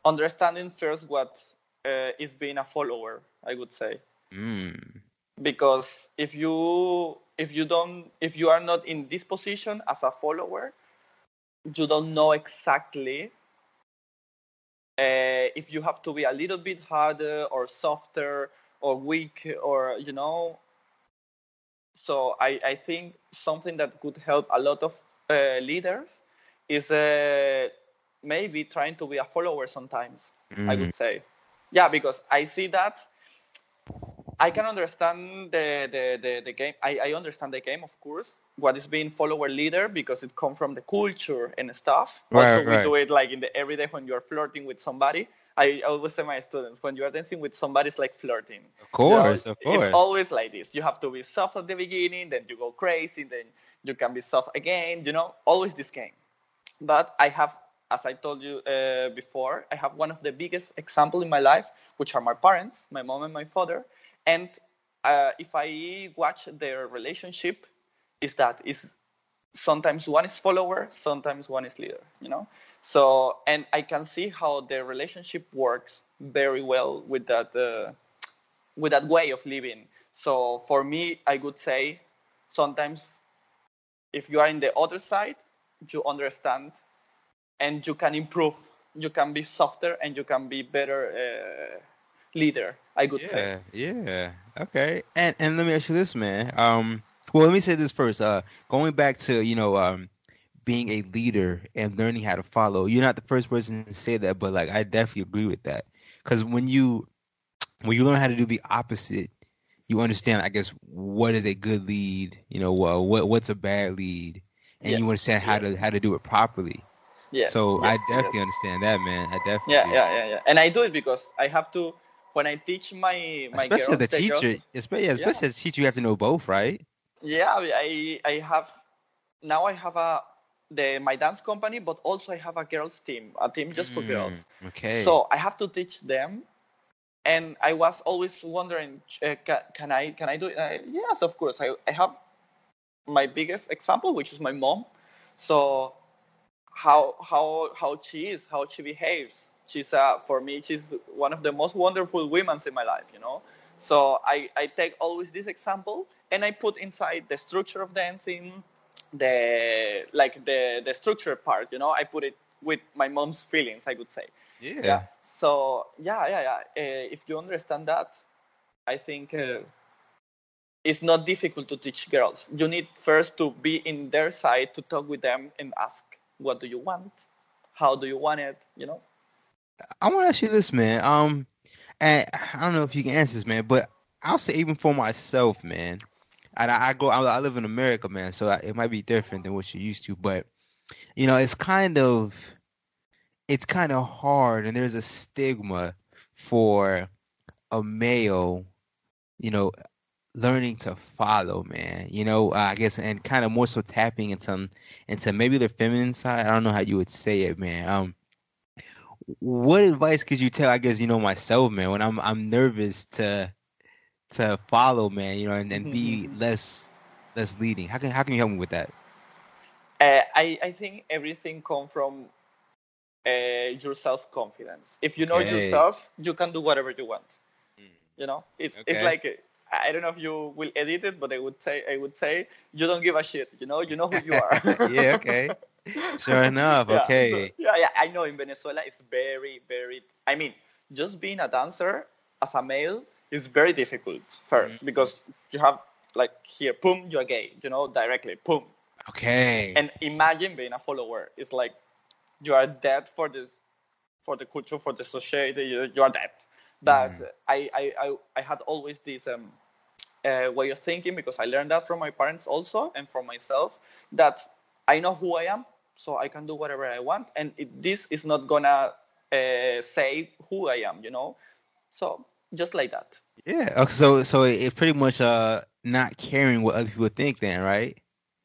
Understanding first what uh, is being a follower, I would say, Mm. Because if you if you don't if you are not in this position as a follower, you don't know exactly uh, if you have to be a little bit harder or softer or weak or you know. So I, I think something that could help a lot of uh, leaders is uh, maybe trying to be a follower sometimes. I Mm. would say. Yeah, because I see that I can understand the, the, the, the game. I, I understand the game, of course, what is being follower leader because it comes from the culture and stuff. Right, also, we do it like in the everyday when you're flirting with somebody. I always say my students, when you are dancing with somebody, it's like flirting. Of course, of course. It's always like this. You have to be soft at the beginning, then you go crazy, then you can be soft again. You know, always this game. But I have, as I told you uh, before, I have one of the biggest example in my life, which are my parents, my mom and my father. And uh, if I watch their relationship, is that is sometimes one is follower, sometimes one is leader. You know. So and I can see how their relationship works very well with that. Uh, with that way of living. So for me, I would say sometimes if you are in the other side, you understand and you can improve. You can be softer and you can be better uh, leader. I would say. Yeah, yeah. Okay. And and let me ask you this, man. Um well let me say this first. Uh going back to, you know, um being a leader and learning how to follow. You're not the first person to say that, but like I definitely agree with that. Cuz when you when you learn how to do the opposite, you understand, I guess, what is a good lead. You know, well, what what's a bad lead, and Yes, you understand how to how to do it properly. Yes. so I definitely yes. understand that, man. I definitely. Yeah, yeah, yeah, yeah. And I do it because I have to when I teach my my Especially the girls- teacher, especially, Yeah. especially as teacher, you have to know both, right? yeah i i have now i have a the my dance company but also i have a girls team a team just for girls Mm, Okay. so i have to teach them and i was always wondering uh, can, can i can i do it Uh, yes of course I, I have my biggest example which is my mom so how how how she is how she behaves she's uh, for me she's one of the most wonderful women in my life you know so I, I take always this example and I put inside the structure of dancing, the like the the structure part, you know, I put it with my mom's feelings, I would say. yeah. So yeah, yeah, yeah. Uh, if you understand that, I think uh, it's not difficult to teach girls. You need first to be in their side to talk with them and ask, what do you want? How do you want it? You know. I want to ask you this, man. Um, and I don't know if you can answer this, man, but I'll say even for myself, man. And I, I go, I, I live in America, man, so I, it might be different than what you're used to, but you know, it's kind of, it's kind of hard, and there's a stigma for a male, you know, learning to follow, man. You know, uh, I guess, and kind of more so tapping into into maybe the feminine side. I don't know how you would say it, man. Um, what advice could you tell? I guess you know myself, man. When I'm I'm nervous to to follow, man. You know, and, and be less less leading. How can how can you help me with that? Uh, I, I think everything comes from uh, your self confidence. If you know Okay. yourself, you can do whatever you want. Mm. You know, it's it's like I don't know if you will edit it, but I would say I would say you don't give a shit. You know, you know who you are. yeah. Okay. Sure enough. Yeah, Okay. so- yeah, yeah. I know in Venezuela it's very, very. I mean, just being a dancer as a male is very difficult 1st Mhm. because you have like here, boom, you're gay. You know, directly, boom. okay. And imagine being a follower. It's like you are dead for this, for the culture, for the society. You, you are dead. But Mhm. I, I, I, I had always this um, uh, way of thinking because I learned that from my parents also and from myself that I know who I am, so I can do whatever I want, and it, this is not gonna uh, say who I am. You know, so just like that. yeah. Okay, so so it's pretty much uh not caring what other people think, then, right?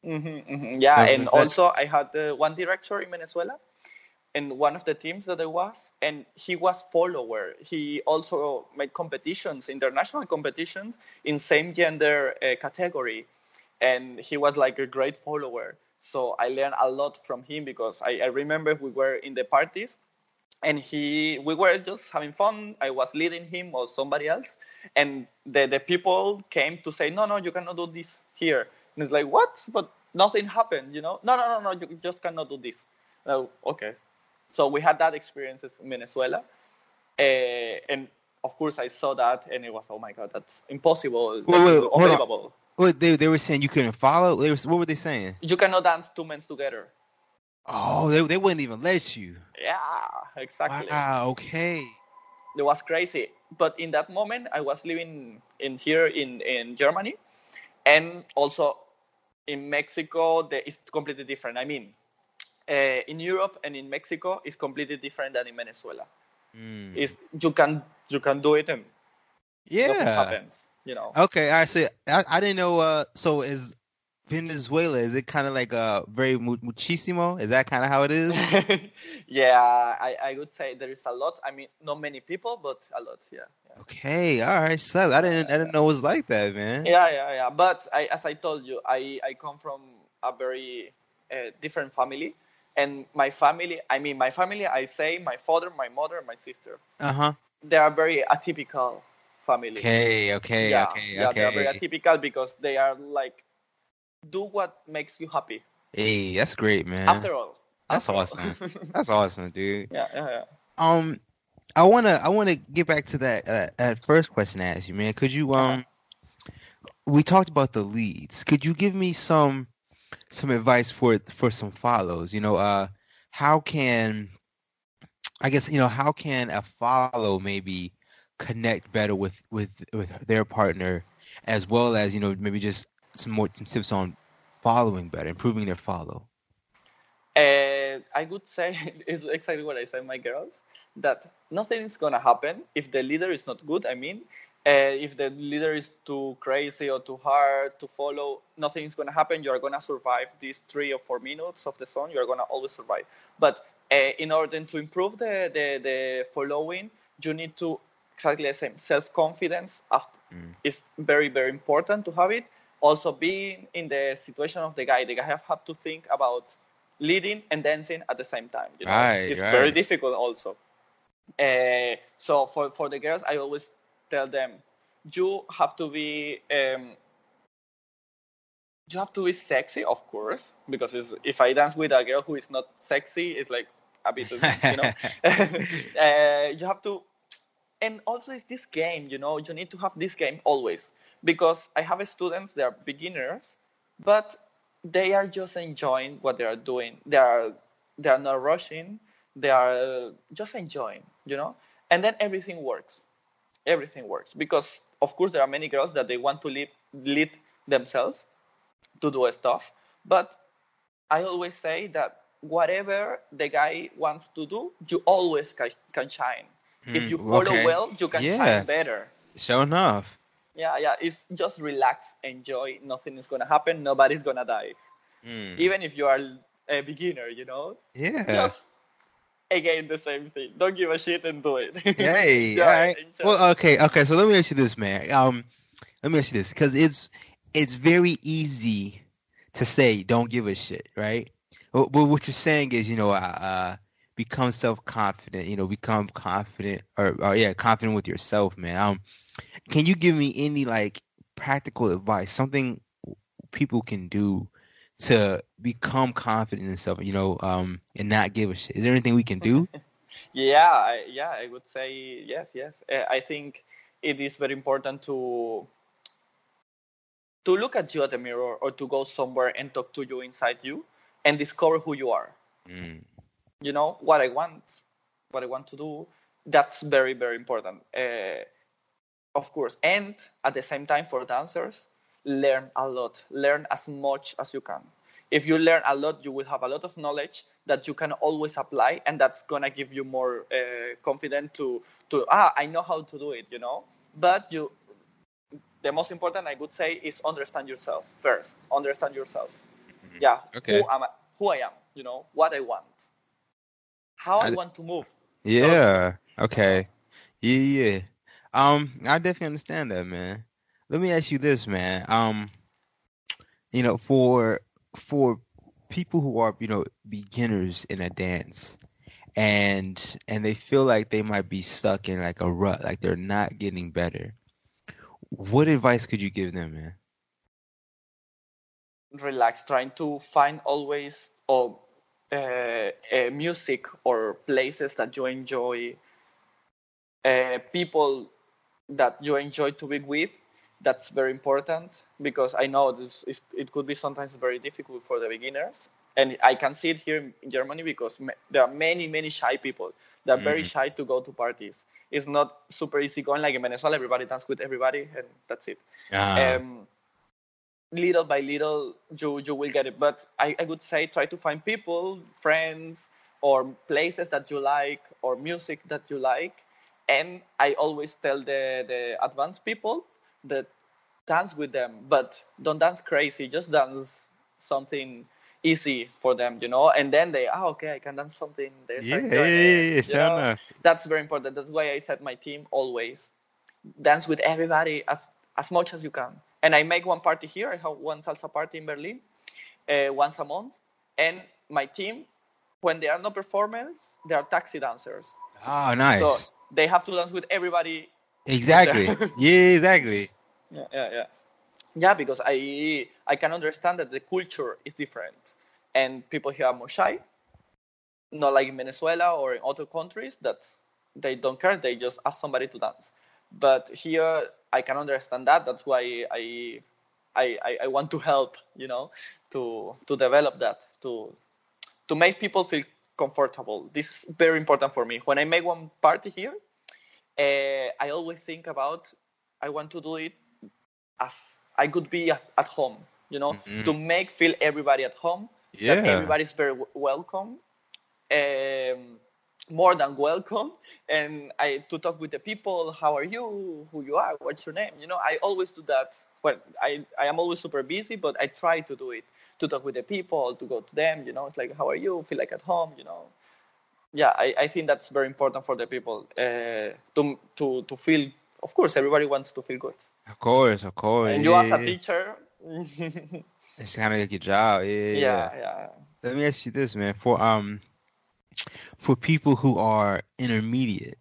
hmm hmm Yeah, So and also I had uh, one director in Venezuela, and one of the teams that I was, and he was follower. He also made competitions, international competitions in same gender uh, category, and he was like a great follower. So I learned a lot from him because I, I remember we were in the parties, and he we were just having fun. I was leading him or somebody else, and the, the people came to say, no, no, you cannot do this here. And it's like, what? But nothing happened, you know? No, no, no, no, you just cannot do this. Oh, okay. So we had that experience in Venezuela. Uh, and of course, I saw that and it was, oh my God, that's impossible. Wait, That's wait, unbelievable. What they they were saying you couldn't follow. They were, what were they saying? You cannot dance two men together. Oh, they they wouldn't even let you. Yeah, exactly. Wow. Okay. it was crazy. But in that moment, I was living in here in, in Germany, and also in Mexico, the, it's completely different. I mean, uh, in Europe and in Mexico, it's completely different than in Venezuela. Mm. It's you can you can do it and nothing Yeah. happens. You know. Okay. All right. So I, I didn't know. Uh. So is Venezuela? Is it kind of like uh very mu- machismo? Is that kind of how it is? yeah, I, I would say there is a lot. I mean, not many people, but a lot. Yeah. yeah. Okay. All right. So I didn't I didn't know it was like that, man. Yeah, yeah, yeah. But I, as I told you, I, I come from a very uh, different family. And my family, I mean, my family, I say my father, my mother, my sister. Uh huh. They are very atypical family. Okay. Okay. yeah, okay. yeah, they are very atypical because they are like, do what makes you happy. Hey, that's great, man. After all. That's After all. awesome. That's awesome, dude. yeah, yeah, yeah. Um, I wanna I wanna get back to that uh, that first question I asked you, man. Could you Uh-huh. um, we talked about the leads. Could you give me some some advice for for some follows? You know, uh, how can I guess you know how can a follow maybe connect better with with with their partner, as well as you know maybe just some more some tips on following better, improving their follow. Uh, I would say is exactly what I say, my girls, that nothing is gonna happen if the leader is not good. I mean, uh, if the leader is too crazy or too hard to follow, nothing is gonna happen. You are gonna survive these three or four minutes of the song. You are gonna always survive. But uh, in order to improve the, the the following, you need to exactly the same self confidence. Mm. is very very important to have it. Also, being in the situation of the guy, the guy have, have to think about leading and dancing at the same time. You know? Right, it's very difficult also. Uh, so for, for the girls, I always tell them, you have to be um, you have to be sexy, of course, because if I dance with a girl who is not sexy, it's like a bit, you know. uh, you have to, and also it's this game, you know. You need to have this game always because I have students; they are beginners, but they are just enjoying what they are doing. They are they are not rushing. They are just enjoying, you know. And then everything works. Everything works because, of course, there are many girls that they want to lead lead themselves to do stuff. But I always say that whatever the guy wants to do, you always can, can shine. If Hmm, you follow okay. well, you can Yeah. better. Sure enough. Yeah, yeah. It's just relax, enjoy. Nothing is gonna happen. Nobody's gonna die. Mm. Even if you are a beginner, you know. Yeah. Just again the same thing. Don't give a shit and do it. Hey, Yeah, all right. Well, okay, okay. So let me ask you this, man. Um, let me ask you this, because it's it's very easy to say don't give a shit, right? But, but what you're saying is, you know, uh, uh become self confident. You know, become confident, or, or yeah, confident with yourself, man. Um, can you give me any like practical advice, something people can do to become confident in themselves, you know, um, and not give a shit? Is there anything we can do? yeah I, yeah i would say yes yes i think it is very important to to look at you at the mirror or to go somewhere and talk to you inside you and discover who you are Mm. You know what i want what i want to do that's very very important. Uh, of course and at the same time for dancers learn a lot. Learn as much as you can. If you learn a lot you will have a lot of knowledge that you can always apply and that's gonna give you more uh, confidence to to ah i know how to do it you know? But you the most important i would say is understand yourself first. Understand yourself. Yeah Okay. who am i who i am you know? What i want how i I- want to move Yeah. Okay. Yeah, yeah. Um, I definitely understand that, man. Let me ask you this, man. Um, you know, for for people who are, you know, beginners in a dance and and they feel like they might be stuck in like a rut, like they're not getting better. What advice could you give them, man? relax, trying to find always or uh, uh, music or places that you enjoy, uh, people that you enjoy to be with. That's very important because I know this is, it could be sometimes very difficult for the beginners, and I can see it here in Germany because ma- there are many many shy people They're very Mhm. shy to go to parties. It's not super easy going like in Venezuela. Everybody dance with everybody, and that's it Ah, um, little by little you you will get it. But I, I would say try to find people friends or places that you like or music that you like. And i always tell the the advanced people that dance with them but don't dance crazy just dance something easy for them you know? And then they oh okay i can dance something they yeah, yeah, yeah, that's very important. That's why I said my team always. Dance with everybody as as much as you can. And I make one party here. I have one salsa party in Berlin uh, once a month. And my team, when they are not performers, they are taxi dancers. Oh, nice. So they have to dance with everybody. exactly. yeah, exactly. Yeah, yeah, yeah. Yeah, because I I can understand that the culture is different, and people here are more shy. Not like in Venezuela or in other countries that they don't care. They just ask somebody to dance. But here, I can understand that. That's why I I, I, I want to help. You know, to to develop that to to make people feel comfortable. This is very important for me. When I make one party here, uh, I always think about I want to do it as I could be at, at home, you know, Mhm. to make feel everybody at home that Yeah. everybody's very w- welcome, um, more than welcome, and I to talk with the people. How are you? Who you are? What's your name? You know, I always do that. Well, I I am always super busy, but I try to do it to talk with the people, to go to them. You know, it's like how are you? Feel like at home. You know. Yeah, I, I think that's very important for the people uh, to to to feel. Of course, everybody wants to feel good, Of course, of course. and you yeah, as a teacher. It's kind of like your job. Yeah, yeah. yeah, yeah. Let me ask you this, man. For um, for people who are intermediate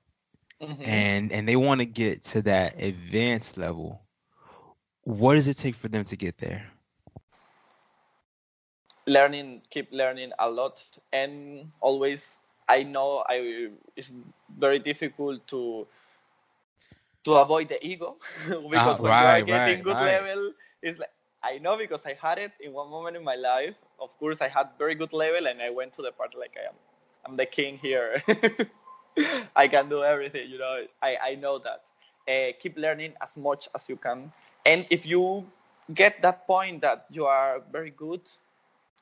Mhm. and and they want to get to that advanced level, what does it take for them to get there? learning keep learning a lot and always i know i it's very difficult to to avoid the ego because when you are getting right, good right. level it's like i know because i had it in one moment in my life of course i had very good level and i went to the part like i am i'm the king here i can do everything you know i i know that uh, keep learning as much as you can and if you get that point that you are very good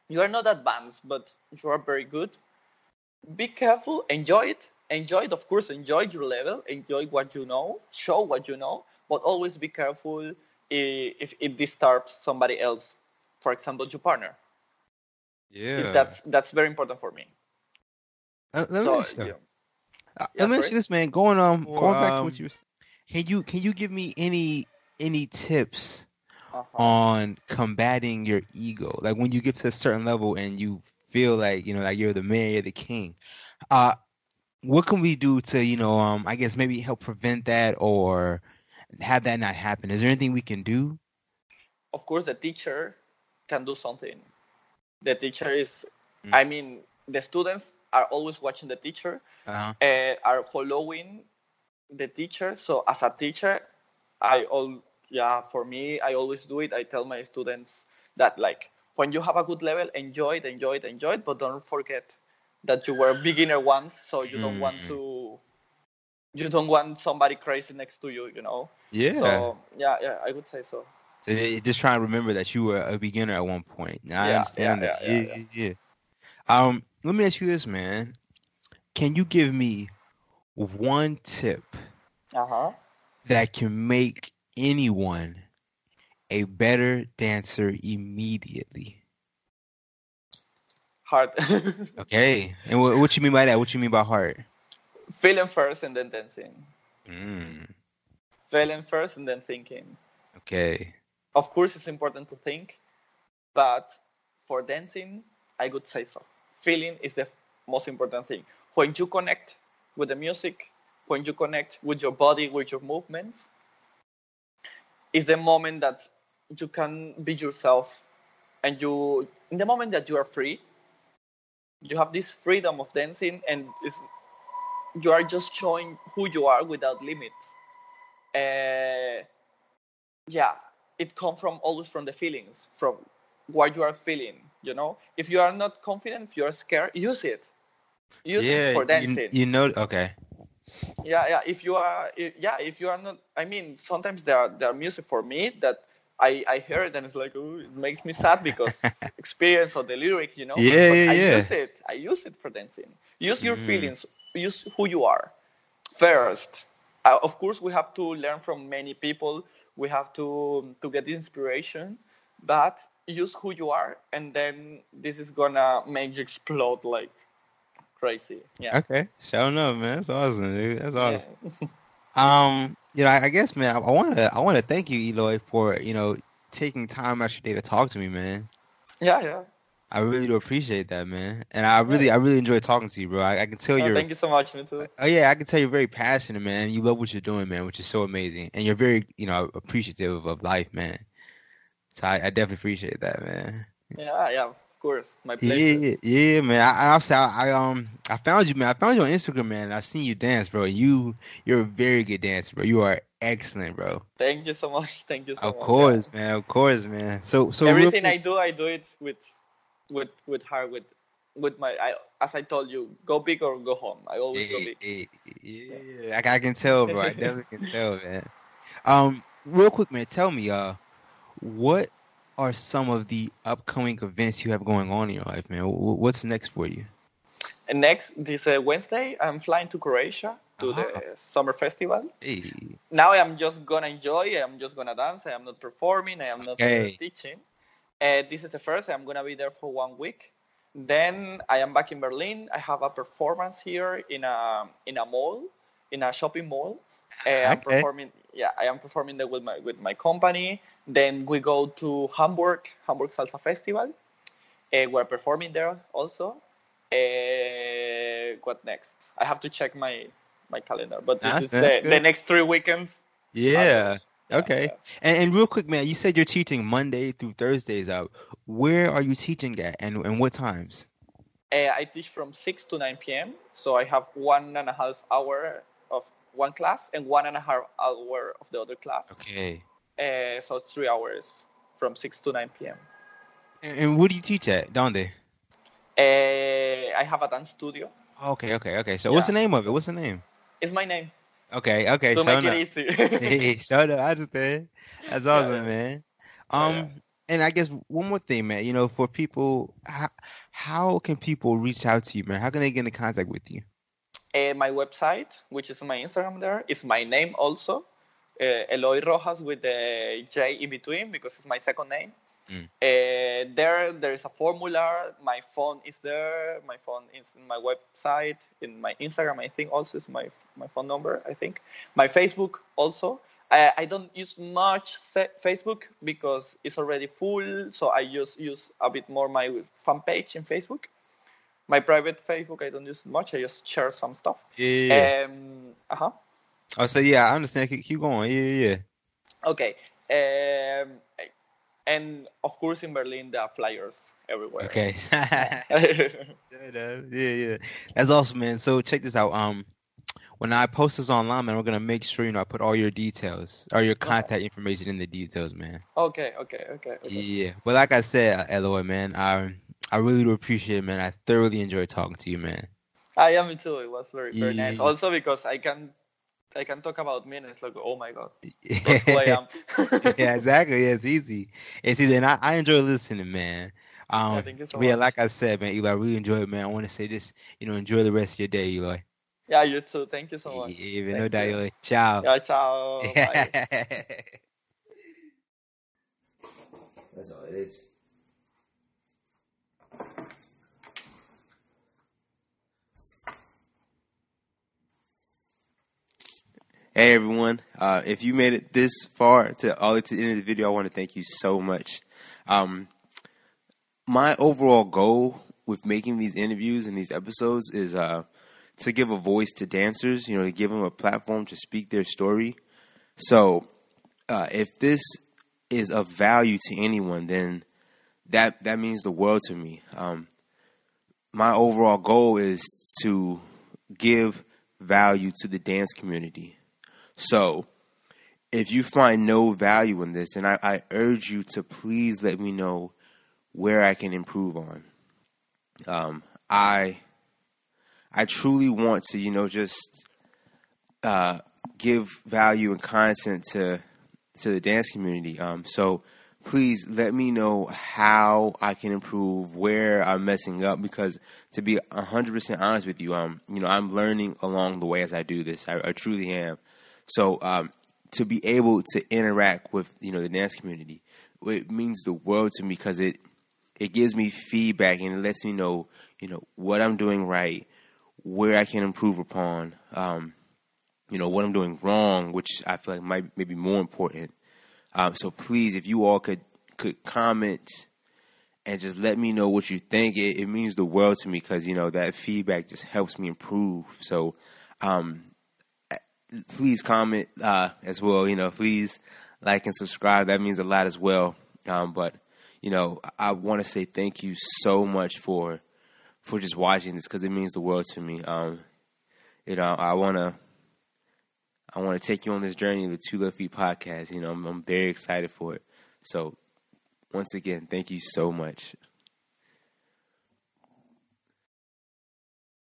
you are not advanced, but you are very good. Be careful, enjoy it, enjoy it, of course, enjoy your level, enjoy what you know, show what you know, but always be careful if it disturbs somebody else, for example, your partner. Yeah. If that's that's very important for me. Uh, let me So, ask you, yeah. uh, Yeah, let me ask you this, man. Going um, Or, going back to what um, you were, s- can you can you give me any any tips Uh-huh. on combating your ego? Like when you get to a certain level and you feel like you know, like you're the man, you're the king. Uh, what can we do to you know, um, I guess maybe help prevent that or have that not happen? Is there anything we can do? of course the teacher can do something the teacher is Mm. i mean the students are always watching the teacher Uh-huh. uh, are following the teacher. So as a teacher, I all yeah for me I always do it. I tell my students that like when you have a good level, enjoy it, enjoy it, enjoy it, but don't forget that you were a beginner once, so you don't want Mm. to you don't want somebody crazy next to you, you know. Yeah. So yeah, yeah, I would say so. So just try to remember that you were a beginner at one point. Now, I understand yeah, that. yeah, Yeah, yeah, yeah, yeah. Um, let me ask you this, man. Can you give me one tip Uh huh. that can make anyone a better dancer immediately? Heart. Okay. And what, what you mean by that? What you mean by heart? Feeling first and then dancing. Mm, Feeling first and then thinking. okay. of course it's important to think but for dancing i would say so feeling is the most important thing. When you connect with the music when you connect with your body with your movements is the moment that you can be yourself. And you in the moment that you are free you have this freedom of dancing and you are just showing who you are without limits. Uh, yeah it comes from always from the feelings from what you are feeling you know if you are not confident if you are scared use it use yeah. it for you- dancing You, know. Okay. yeah yeah if you are yeah if you are not i mean sometimes there are there are music for me that i i hear it and it's like oh it makes me sad because experience of the lyric you know Yeah, but yeah, i yeah. use it i use it for dancing use your Mm. feelings use who you are first uh, of course we have to learn from many people we have to to get inspiration but use who you are and then this is gonna make you explode like crazy yeah Okay. Sure up man. That's awesome, dude. That's awesome. yeah. Um, you know, I, I guess, man, I want to, I want to thank you, Eloy, for you know taking time out your day to talk to me, man. yeah yeah I really do appreciate that, man. And I really, I really enjoy talking to you, bro. I, I can tell Oh, you're, thank you so much too oh yeah, I can tell you're very passionate, man. You love what you're doing, man, which is so amazing, and you're very, you know, appreciative of life, man. So I, I definitely appreciate that, man. yeah yeah of course my Yeah, pleasure yeah, yeah, man. I, I also, I um, I found you, man. I found you on Instagram, man. I've seen you dance, bro. You, you're a very good dancer, bro. You are excellent, bro. thank you so much thank you so Of much yeah. course, man. Of course, man. So, so everything I do, I do it with, with, with heart, with, with my. I, as I told you, go big or go home. I always go Yeah, big. yeah, Yeah, I, I can tell, bro. I definitely can tell, man. Um, real quick, man. Tell me, uh, what are some of the upcoming events you have going on in your life, man? What's next for you? And next, this uh, Wednesday, I'm flying to Croatia to Ah. the summer festival. Hey, Now I'm just gonna enjoy. I'm just gonna dance. I am not performing. I am not uh, Okay. teaching. Uh, this is the first. I'm gonna be there for one week. Then I am back in Berlin. I have a performance here in a in a mall, in a shopping mall. Uh, I'm performing. Yeah, I am performing there with my with my company. Then we go to Hamburg, Hamburg Salsa Festival. Uh, we're performing there also. Uh, what next? I have to check my my calendar. But this That's- is that's the, the next three weekends. yeah. Yeah, Okay. yeah. And, and real quick, man, you said you're teaching Monday through Thursdays out. Where are you teaching at, and and what times? Uh, I teach from 6 to 9 p.m. So I have one and a half hour of one class and one and a half hour of the other class. Okay. Uh, so it's three hours from 6 to 9 p.m. And, and what do you teach at? Donde? Uh, I have a dance studio. Okay, okay, okay. So what's the name of it? What's the name? It's my name Okay, okay. to so make it easy. hey, shut up. I understand. That's awesome, yeah. man. Yeah, Um, yeah. and I guess one more thing, man. You know, for people, how, how can people reach out to you, man? How can they get in contact with you? Uh, my website, which is my Instagram there, is my name also. Uh, Eloy Rojas with the J in between because it's my second name. Mm. Uh, there, there is a formula. My phone is there. My phone is in my website. In my Instagram, I think also is my my phone number. I think my Facebook also. I, I don't use much Facebook because it's already full. So I just use a bit more my fan page in Facebook. My private Facebook, I don't use much. I just share some stuff. Yeah. Um, uh huh. oh, so yeah, I understand. Keep, keep going. Yeah, yeah, yeah. Okay. Um, and of course, in Berlin, there are flyers everywhere. Okay. yeah, yeah. That's awesome, man. So check this out. Um, when I post this online, man, we're gonna make sure you know I put all your details or your contact information in the details, man. okay, okay, okay. okay. Yeah. But like I said, uh, Eloy, man, I I really do appreciate it, man. I thoroughly enjoy talking to you, man. I am too. It was very, very nice. Also because I can, I can talk about me and it's like, oh my god, that's who I am. yeah, exactly. Yeah, it's easy. It's easy, and I, I enjoy listening, man. Um, Yeah, so yeah, like I said, man, Eli, I really enjoy it, man. I want to say this, you know, enjoy the rest of your day, Eloy. Yeah, you too. Thank you so much. Even Thank no doubt, you. Ciao. Yeah, ciao. Bye. That's all it is. Hey everyone, uh, if you made it this far to all the way to the end of the video, I want to thank you so much. Um, my overall goal with making these interviews and these episodes is uh, to give a voice to dancers, you know, to give them a platform to speak their story. So, uh, if this is of value to anyone, then that that means the world to me. Um, my overall goal is to give value to the dance community. So, if you find no value in this, and I, I urge you to please let me know where I can improve on. Um, I I truly want to, you know, just uh, give value and content to to the dance community. Um, so please let me know how I can improve, where I'm messing up, because to be 100% honest with you, um, you know, I'm learning along the way as I do this. I, I truly am. So um, to be able to interact with, you know, the dance community, it means the world to me because it it gives me feedback and it lets me know, you know, what I'm doing right, where I can improve upon, um, you know, what I'm doing wrong, which I feel like might maybe more important. Um, so please, if you all could could comment and just let me know what you think, it, it means the world to me because you know that feedback just helps me improve. So, um, please comment uh, as well. You know, please like and subscribe. That means a lot as well. Um, but you know, I want to say thank you so much for for just watching this because it means the world to me. Um, you know, I want to I want to take you on this journey of the Two Left Feet podcast. You know, I'm, I'm very excited for it. So, once again, thank you so much.